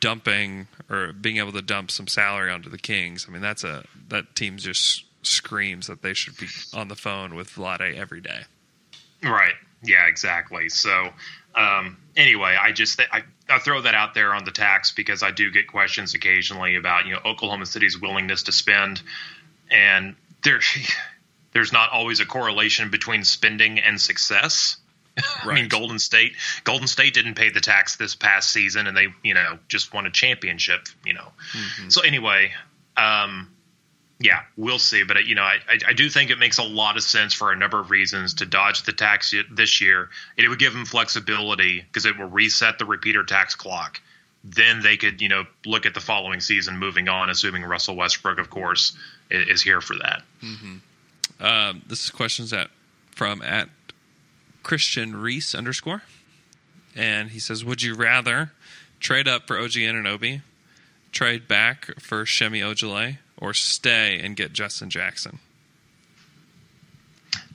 dumping or being able to dump some salary onto the Kings. I mean, that's a that team just screams that they should be on the phone with Vlade every day. Right. Yeah, exactly. So, um, anyway, I just I, I throw that out there on the tax because I do get questions occasionally about you know Oklahoma City's willingness to spend, and there [laughs] there's not always a correlation between spending and success. [laughs] I mean, Golden State. Golden State didn't pay the tax this past season, and they, you know, just won a championship. You know, so anyway, um, yeah, we'll see. But uh, you know, I, I, do think it makes a lot of sense for a number of reasons to dodge the tax this year. It would give them flexibility because it will reset the repeater tax clock. Then they could, you know, look at the following season, moving on, assuming Russell Westbrook, of course, is here for that. Um, this is questions at from at Christian Reese underscore, and he says, "Would you rather trade up for OG Anunoby, trade back for Semi Ojeleye, or stay and get Justin Jackson?"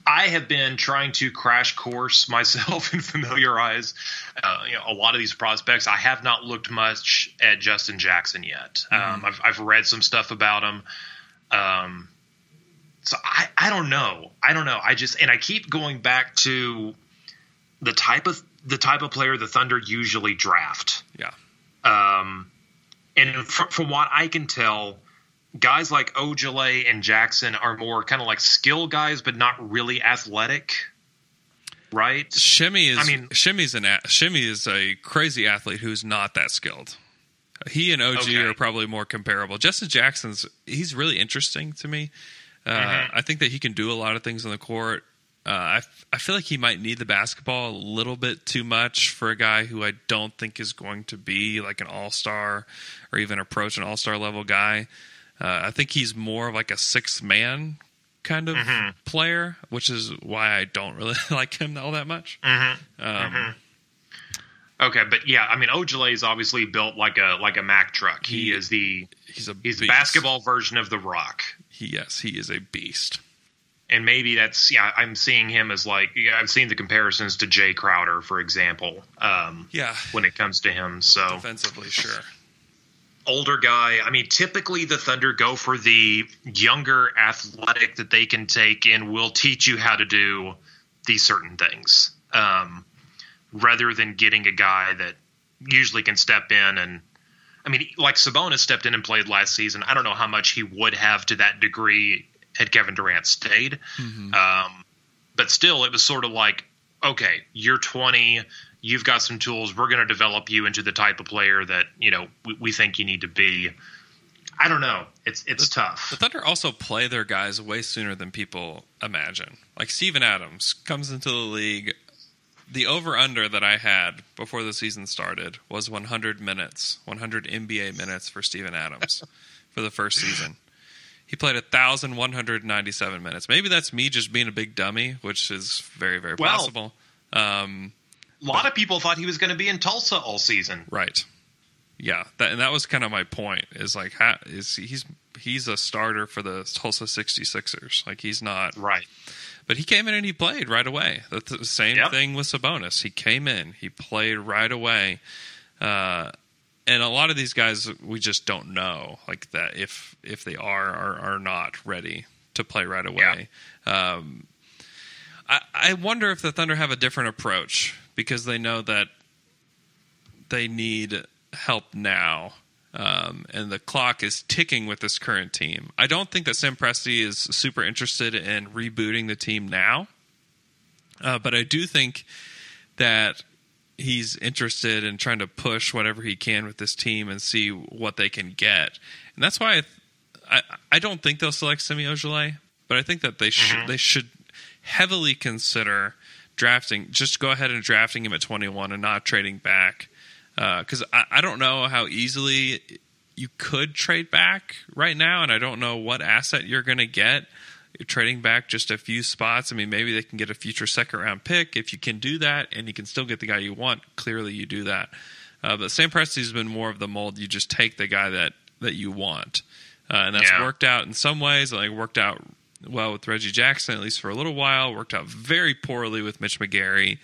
I have been trying to crash course [laughs] myself and familiarize uh, you know, a lot of these prospects. I have not looked much at Justin Jackson yet. Um, I've, I've read some stuff about him. Um, so I, I don't know. I don't know. I just and I keep going back to the type of the type of player the Thunder usually draft. Yeah, Um, and from, from what I can tell, guys like Ojeleye and Jackson are more kind of like skill guys, but not really athletic, right? Semi is. I mean- Semi's an Semi is a crazy athlete who's not that skilled. He and OG Okay. are probably more comparable. Justin Jackson's he's really interesting to me. Uh, Mm-hmm. I think that he can do a lot of things on the court. Uh, I, f- I feel like he might need the basketball a little bit too much for a guy who I don't think is going to be like an all star or even approach an all star level guy. Uh, I think he's more of like a sixth man kind of Mm-hmm. player, which is why I don't really [laughs] like him all that much. Mm-hmm. Um, Okay, but yeah, I mean Ojeleye is obviously built like a like a Mack truck. He, He- is the He's a he's the basketball version of the Rock. He, yes, he is a beast. And maybe that's yeah. I'm seeing him as like yeah, I've seen the comparisons to Jae Crowder, for example. Um, Yeah, when it comes to him, so defensively, sure. Older guy. I mean, typically the Thunder go for the younger athletic that they can take and will teach you how to do these certain things, um, rather than getting a guy that usually can step in and. I mean, like Sabonis stepped in and played last season. I don't know how much he would have to that degree had Kevin Durant stayed. Um, but still, it was sort of like, okay, you're 20, you've got some tools. We're going to develop you into the type of player that you know we, we think you need to be. I don't know. It's it's tough. The Thunder also play their guys way sooner than people imagine. Like Steven Adams comes into the league. The over under that I had before the season started was 100 minutes, 100 NBA minutes for Steven Adams [laughs] for the first season. He played 1,197 minutes. Maybe that's me just being a big dummy, which is very, very Well- possible. Um, A lot of people thought he was going to be in Tulsa all season. Right. Yeah, that, and that was kind of my point. Is like, ha, is he's he's a starter for the Tulsa 66ers. Like he's not, Right. but he came in and he played right away. That's the same Yep. thing with Sabonis. He came in, he played right away. Uh, and a lot of these guys, we just don't know, like that if if they are or are not ready to play right away. Um, I, I wonder if the Thunder have a different approach because they know that they need help now. Um, and the clock is ticking with this current team. I don't think that Sam Presti is super interested in rebooting the team now, uh, but I do think that he's interested in trying to push whatever he can with this team and see what they can get. And that's why I, I, I don't think they'll select Semi Ojeleye, but I think that they should they should heavily consider drafting. Just go ahead and drafting him at 21 and not trading back because I, I don't know how easily you could trade back right now, and I don't know what asset you're going to get. You're trading back just a few spots. I mean, maybe they can get a future second round pick if you can do that, and you can still get the guy you want. Clearly, you do that. Uh, but Sam Presti's been more of the mold. You just take the guy that that you want, uh, and that's Yeah. worked out in some ways. Like worked out well with Reggie Jackson, at least for a little while. Worked out very poorly with Mitch McGary.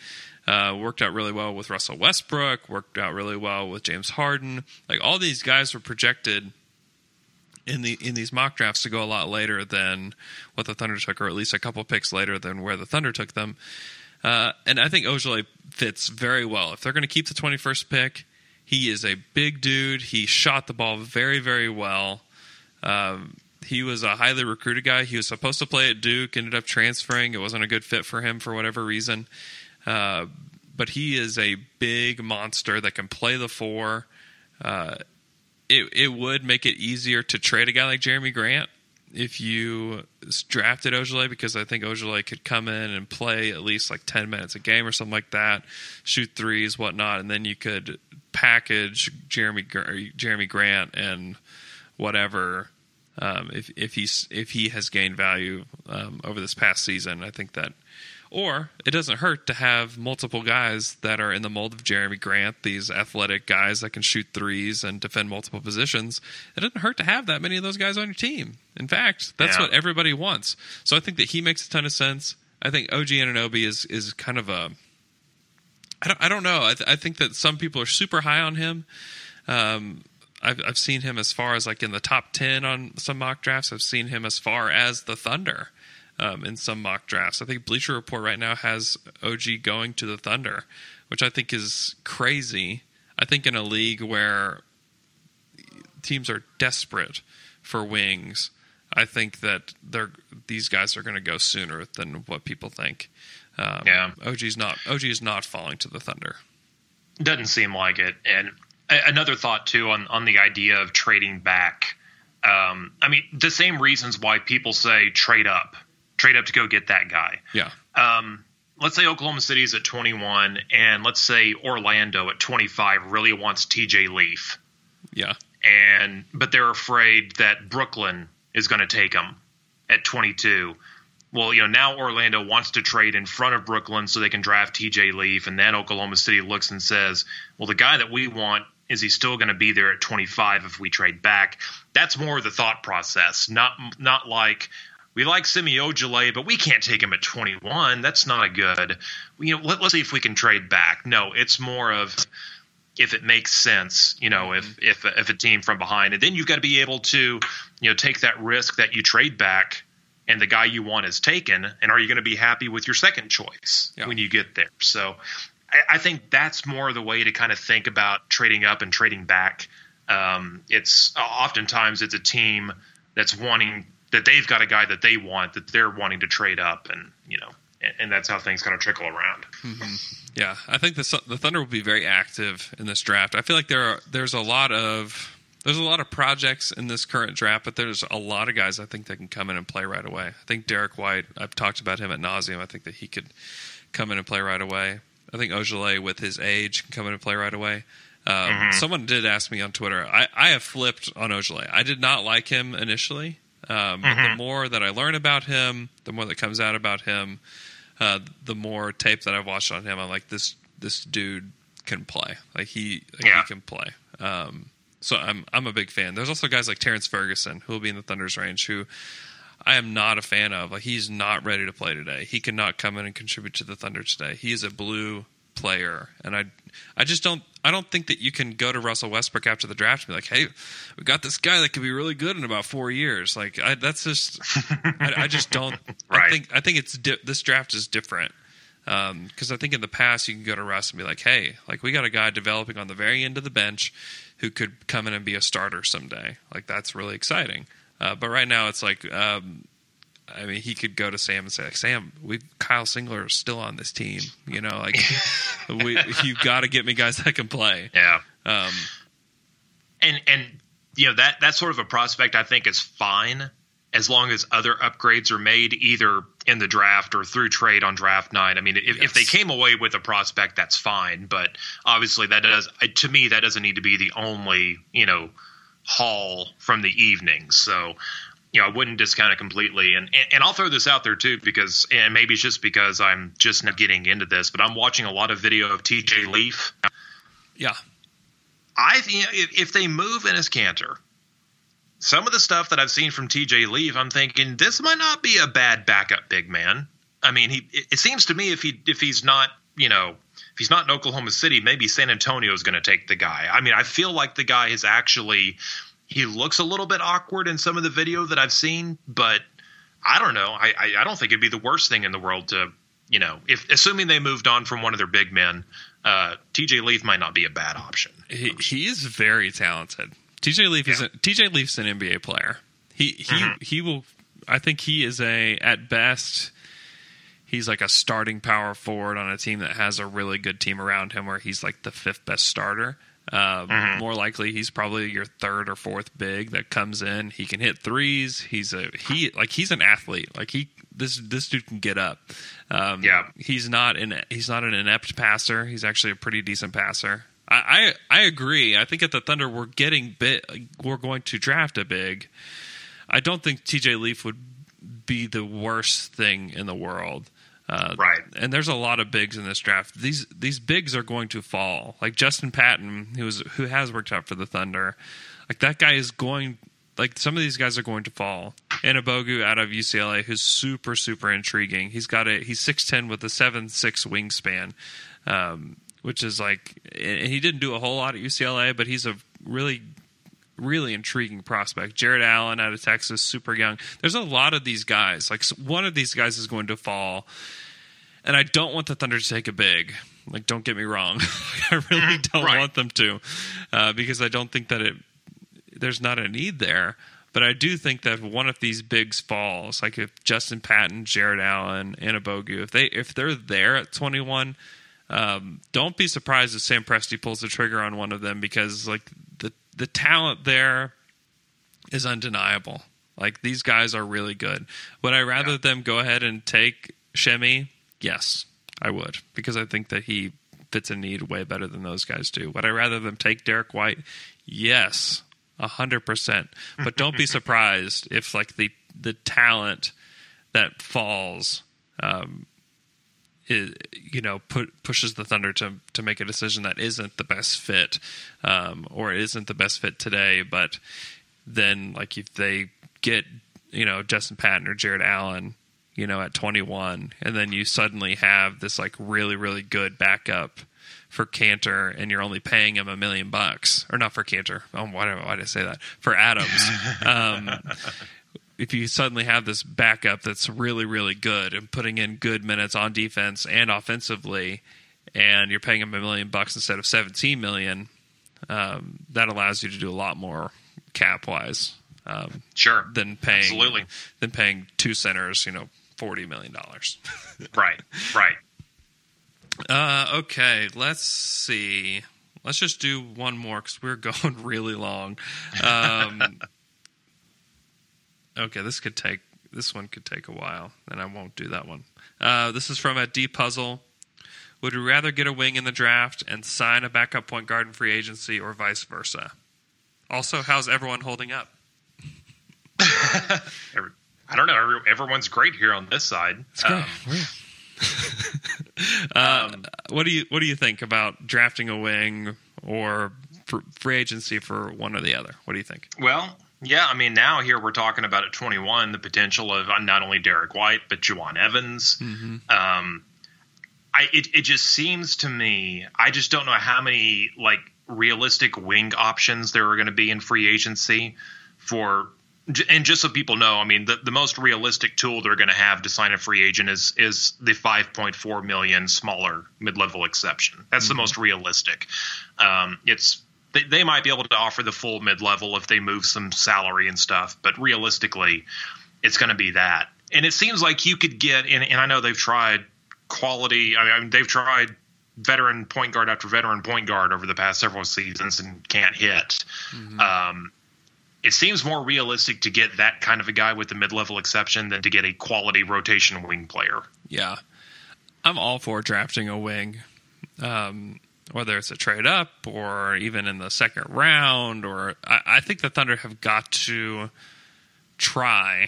Uh, worked out really well with Russell Westbrook. Worked out really well with James Harden. Like all these guys were projected in the in these mock drafts to go a lot later than what the Thunder took, or at least a couple picks later than where the Thunder took them. Uh, and I think Ojeleye fits very well. If they're going to keep the 21st pick, he is a big dude. He shot the ball very, very well. Um, he was a highly recruited guy. He was supposed to play at Duke, ended up transferring. It wasn't a good fit for him for whatever reason. uh, but he is a big monster that can play the four. Uh, it it would make it easier to trade a guy like Jerami Grant if you drafted Ojeleye because I think Ojeleye could come in and play at least like ten minutes a game or something like that, shoot threes, whatnot, and then you could package Jerami Jerami Grant and whatever um, if if he's if he has gained value um, over this past season. I think that. Or it doesn't hurt to have multiple guys that are in the mold of Jerami Grant, these athletic guys that can shoot threes and defend multiple positions. It doesn't hurt to have that many of those guys on your team. In fact, that's Yeah. what everybody wants. So I think that he makes a ton of sense. I think OG Anunoby is is kind of a I don't, I don't know. I, th- I think that some people are super high on him. Um, I've, I've seen him as far as like in the top 10 on some mock drafts. I've seen him as far as the Thunder um, in some mock drafts. I think Bleacher Report right now has OG going to the Thunder, which I think is crazy. I think in a league where teams are desperate for wings, I think that they're these guys are going to go sooner than what people think. Um, Yeah. OG's not OG is not falling to the Thunder. Doesn't seem like it. And another thought too on on the idea of trading back. Um, I mean, the same reasons why people say trade up, trade up to go get that guy. Yeah, Um, let's say Oklahoma City is at 21, and let's say Orlando at 25 really wants TJ Leaf, yeah, and but they're afraid that Brooklyn is going to take him at 22. Well, you know, now Orlando wants to trade in front of Brooklyn so they can draft TJ Leaf, and then Oklahoma City looks and says, "Well, the guy that we want is he still going to be there at 25 if we trade back?" That's more of the thought process, not not like we like Semi Ojeleye, but we can't take him at 21. That's not a good. You know, let, let's see if we can trade back. No, it's more of if it makes sense, you know, if mm-hmm. if if a team from behind, and then you've got to be able to, you know, take that risk that you trade back, and the guy you want is taken, and are you going to be happy with your second choice Yeah. when you get there? So, I, I think that's more the way to kind of think about trading up and trading back. Um, it's oftentimes it's a team that's wanting that they've got a guy that they want that they're wanting to trade up, and you know, and, and that's how things kind of trickle around. yeah. I think the the Thunder will be very active in this draft. I feel like there are there's a lot of there's a lot of projects in this current draft, but there's a lot of guys I think that can come in and play right away. I think Derrick White. I've talked about him at nauseum. I think that he could come in and play right away. I think Ojeleye, with his age, can come in and play right away. Um, Someone did ask me on Twitter. I, I have flipped on Ojeleye. I did not like him initially, um, but the more that I learn about him, the more that comes out about him, uh, the more tape that I've watched on him, I'm like this this dude can play. Like he like Yeah. he can play. Um, so I'm I'm a big fan. There's also guys like Terrance Ferguson who will be in the Thunder's range who I am not a fan of. Like he's not ready to play today. He cannot come in and contribute to the Thunder today. He is a blue player, and I I just don't I don't think that you can go to Russell Westbrook after the draft and be like, hey, we got this guy that could be really good in about four years. Like I, that's just I, I just don't. [laughs] I Right. think I think it's di- this draft is different um, because I think in the past you can go to Russ and be like, hey, like we got a guy developing on the very end of the bench who could come in and be a starter someday. Like that's really exciting. Uh, but right now it's like, um, I mean, he could go to Sam and say, like, Sam, we Kyle Singler is still on this team. You know, like [laughs] we you got to get me guys that can play. Yeah. Um, and and you know that that sort of a prospect I think is fine as long as other upgrades are made either in the draft or through trade on draft night. I mean, if, if they came away with a prospect, that's fine. But obviously, that does to me that doesn't need to be the only you know haul from the evening. So. You know, I wouldn't discount it completely, and, and and I'll throw this out there too because, and maybe it's just because I'm just not getting into this, but I'm watching a lot of video of TJ Leaf. yeah, I think if, if they move in Enes Kanter, some of the stuff that I've seen from TJ Leaf, I'm thinking this might not be a bad backup big man. I mean, he it, it seems to me if he if he's not, you know, if he's not in Oklahoma City, maybe San Antonio is going to take the guy. I mean, I feel like the guy is actually he looks a little bit awkward in some of the video that I've seen, but I don't know. I I, I don't think it'd be the worst thing in the world to you know, if assuming they moved on from one of their big men, uh, TJ Leaf might not be a bad option. he, he is very talented. TJ Leaf is a, TJ Leaf's an NBA player. He he he will. I think he is a at best. He's like a starting power forward on a team that has a really good team around him, where he's like the fifth best starter. Um, More likely, he's probably your third or fourth big that comes in. He can hit threes. He's a he like he's an athlete. Like he this this dude can get up. Um, Yeah. he's not an he's not an inept passer. He's actually a pretty decent passer. I, I I agree. I think at the Thunder we're getting bit. We're going to draft a big. I don't think TJ Leaf would be the worst thing in the world. Uh, Right. And there's a lot of bigs in this draft. These these bigs are going to fall. Like Justin Patton, who's who has worked out for the Thunder. Like that guy is going. Like some of these guys are going to fall. Anigbogu out of UCLA, who's super super intriguing. He's got a he's six ten with a seven six wingspan, um, which is like and he didn't do a whole lot at UCLA, but he's a really really intriguing prospect. Jarrett Allen out of Texas, super young. There's a lot of these guys. Like one of these guys is going to fall, and I don't want the Thunder to take a big. Like, don't get me wrong, [laughs] I really don't Right. want them to, uh, because I don't think that it. There's not a need there, but I do think that one of these bigs falls, like if Justin Patton, Jarrett Allen, Anigbogu, if they if they're there at 21, um, don't be surprised if Sam Presti pulls the trigger on one of them because like the talent there is undeniable. Like these guys are really good. Would I rather them go ahead and take Semi? Yes, I would because I think that he fits a need way better than those guys do. Would I rather them take Derrick White? Yes, a hundred percent. But don't be [laughs] surprised if like the the talent that falls um, is, you know put pushes the Thunder to to make a decision that isn't the best fit um, or isn't the best fit today. But then like if they get you know Justin Patton or Jarrett Allen, you know at 21, and then you suddenly have this like really really good backup for Kanter, and you're only paying him a million bucks, or not for Kanter. Oh, why did, why did I say that? For Adams. [laughs] um, if you suddenly have this backup that's really, really good and putting in good minutes on defense and offensively, and you're paying him a million bucks instead of 17 million, um, that allows you to do a lot more cap wise um, Sure. than paying Absolutely. than paying two centers, you know, forty million dollars. [laughs] Right. Right. Uh, okay, let's see. Let's just do one more because we're [laughs] going really long. Um, okay, this could take this one could take a while, and I won't do that one. Uh, this is from a D puzzle. Would you rather get a wing in the draft and sign a backup point guard in free agency, or vice versa? Also, how's everyone holding up? [laughs] I don't know. Everyone's great here on this side. Um, [laughs] uh, what do you What do you think about drafting a wing or fr- free agency for one or the other? What do you think? Well, yeah, I mean, now here we're talking about at 21 the potential of uh, not only Derrick White but Jawun Evans. Um, I it it just seems to me I just don't know how many like realistic wing options there are going to be in free agency for. And just so people know, I mean, the, the most realistic tool they're going to have to sign a free agent is is the 5.4 million smaller mid level exception. That's the most realistic. Um, it's they, they might be able to offer the full mid level if they move some salary and stuff, but realistically, it's going to be that. And it seems like you could get, and, and I know they've tried quality. I mean, they've tried veteran point guard after veteran point guard over the past several seasons and can't hit. Um, it seems more realistic to get that kind of a guy with the mid level exception than to get a quality rotation wing player. Yeah, I'm all for drafting a wing, um, whether it's a trade up or even in the second round. Or I, I think the Thunder have got to try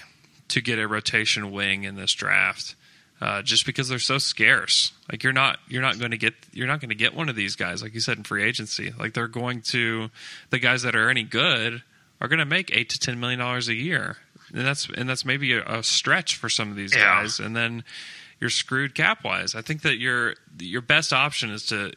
to get a rotation wing in this draft. Uh, just because they're so scarce, like you're not you're not going to get you're not going to get one of these guys, like you said in free agency. Like they're going to the guys that are any good are going to make eight to ten million dollars a year, and that's and that's maybe a, a stretch for some of these Yeah. guys. And then you're screwed cap wise. I think that your your best option is to,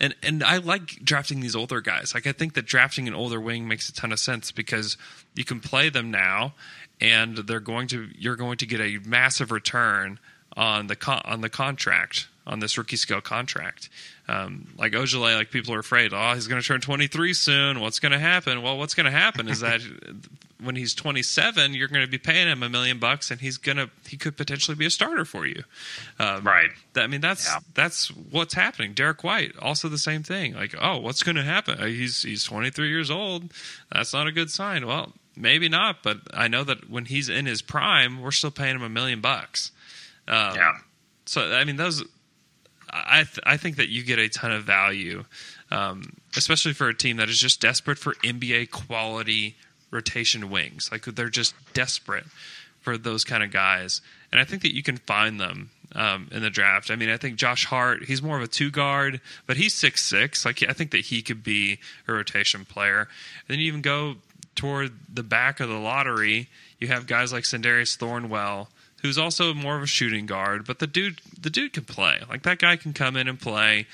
and and I like drafting these older guys. Like I think that drafting an older wing makes a ton of sense because you can play them now, and they're going to you're going to get a massive return on the con- on the contract. on this rookie scale contract. Um, like Ojeleye, like people are afraid, oh, he's going to turn 23 soon. What's going to happen? Well, what's going to happen is that [laughs] when he's 27, you're going to be paying him a million bucks, and he's going to he could potentially be a starter for you. Um, Right. that- I mean, that's Yeah. that's what's happening. Derrick White, also the same thing. Like, oh, what's going to happen? Uh, He's he's 23 years old. That's not a good sign. Well, maybe not, but I know that when he's in his prime, we're still paying him a million bucks. Um, Yeah. So I mean, those I th- I think that you get a ton of value, um, especially for a team that is just desperate for NBA quality rotation wings. Like they're just desperate for those kind of guys, and I think that you can find them um, in the draft. I mean, I think Josh Hart, he's more of a two guard, but he's six six. Like I think that he could be a rotation player. And then you even go toward the back of the lottery. You have guys like Sindarius Thornwell, who's also more of a shooting guard, but the dude the dude can play. Like that guy can come in and play.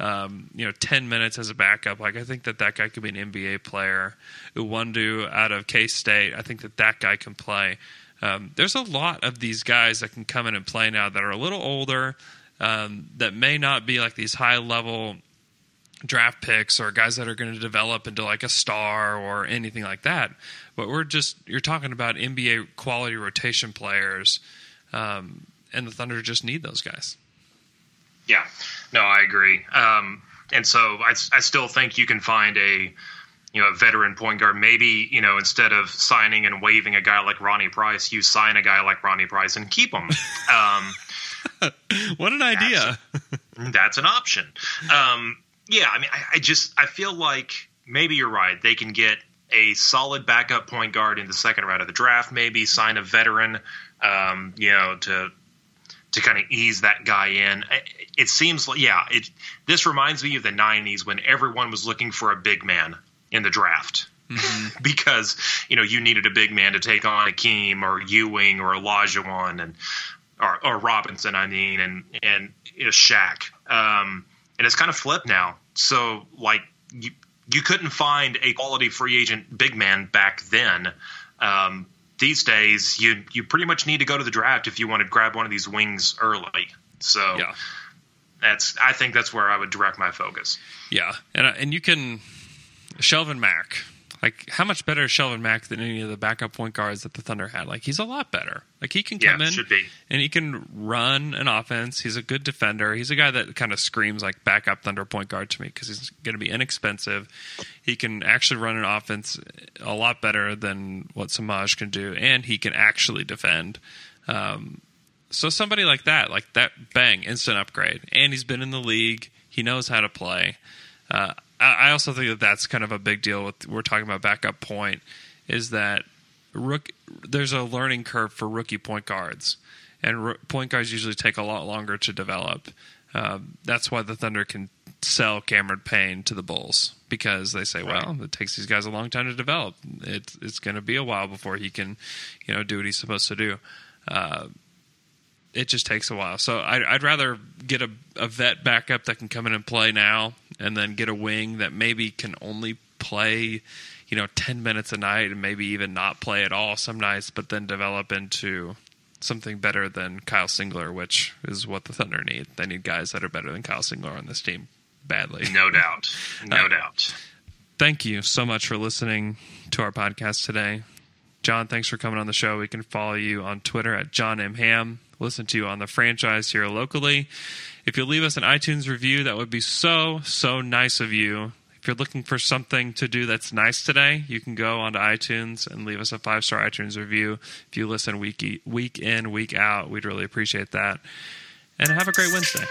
Um, you know, ten minutes as a backup. Like I think that that guy could be an NBA player. Iwundu out of K State. I think that that guy can play. Um, there's a lot of these guys that can come in and play now that are a little older, um, that may not be like these high level draft picks or guys that are going to develop into like a star or anything like that. But we're just you're talking about NBA quality rotation players, um, and the Thunder just need those guys. Yeah, no, I agree. Um, and so I, I still think you can find a you know a veteran point guard. Maybe you know instead of signing and waiving a guy like Ronnie Price, you sign a guy like Ronnie Price and keep him. Um, [laughs] What an idea! that's an option. Um, yeah, I mean, I, I just I feel like maybe you're right. They can get a solid backup point guard in the second round of the draft. Maybe sign a veteran, um, you know, to to kind of ease that guy in. It seems like yeah, it this reminds me of the '90s when everyone was looking for a big man in the draft. [laughs] because you know you needed a big man to take on Akeem or Ewing or Olajuwon and or, or Robinson, I mean, and and you know, Shaq. Um, and it's kind of flipped now. So like you you couldn't find a quality free agent big man back then. Um, these days, you you pretty much need to go to the draft if you want to grab one of these wings early. So Yeah. that's I think that's where I would direct my focus. Yeah, and uh, and you can Shelvin Mack. Like, how much better is Shelvin Mack than any of the backup point guards that the Thunder had? Like, he's a lot better. Like, he can Yeah, come in should be. and he can run an offense. He's a good defender. He's a guy that kind of screams like backup Thunder point guard to me because he's going to be inexpensive. He can actually run an offense a lot better than what Semaj can do, and he can actually defend. Um, so somebody like that, like that, bang, instant upgrade. And he's been in the league. He knows how to play. Uh, I also think that that's kind of a big deal. With we're talking about backup point, is that rook, there's a learning curve for rookie point guards, and ro- point guards usually take a lot longer to develop. Um, that's why the Thunder can sell Cameron Payne to the Bulls because they say, well, it takes these guys a long time to develop. It's it's going to be a while before he can, you know, do what he's supposed to do. Uh, it just takes a while. So I'd, I'd rather get a, a vet backup that can come in and play now, and then get a wing that maybe can only play, you know, ten minutes a night, and maybe even not play at all some nights, but then develop into something better than Kyle Singler, which is what the Thunder need. They need guys that are better than Kyle Singler on this team badly. No doubt, no Uh, doubt. Thank you so much for listening to our podcast today. John, thanks for coming on the show. We can follow you on Twitter at John M. Ham. Listen to you on the franchise here locally. If you leave us an iTunes review, that would be so, so nice of you. If you're looking for something to do that's nice today, you can go onto iTunes and leave us a five star iTunes review. If you listen week, week in, week out, we'd really appreciate that. And have a great Wednesday.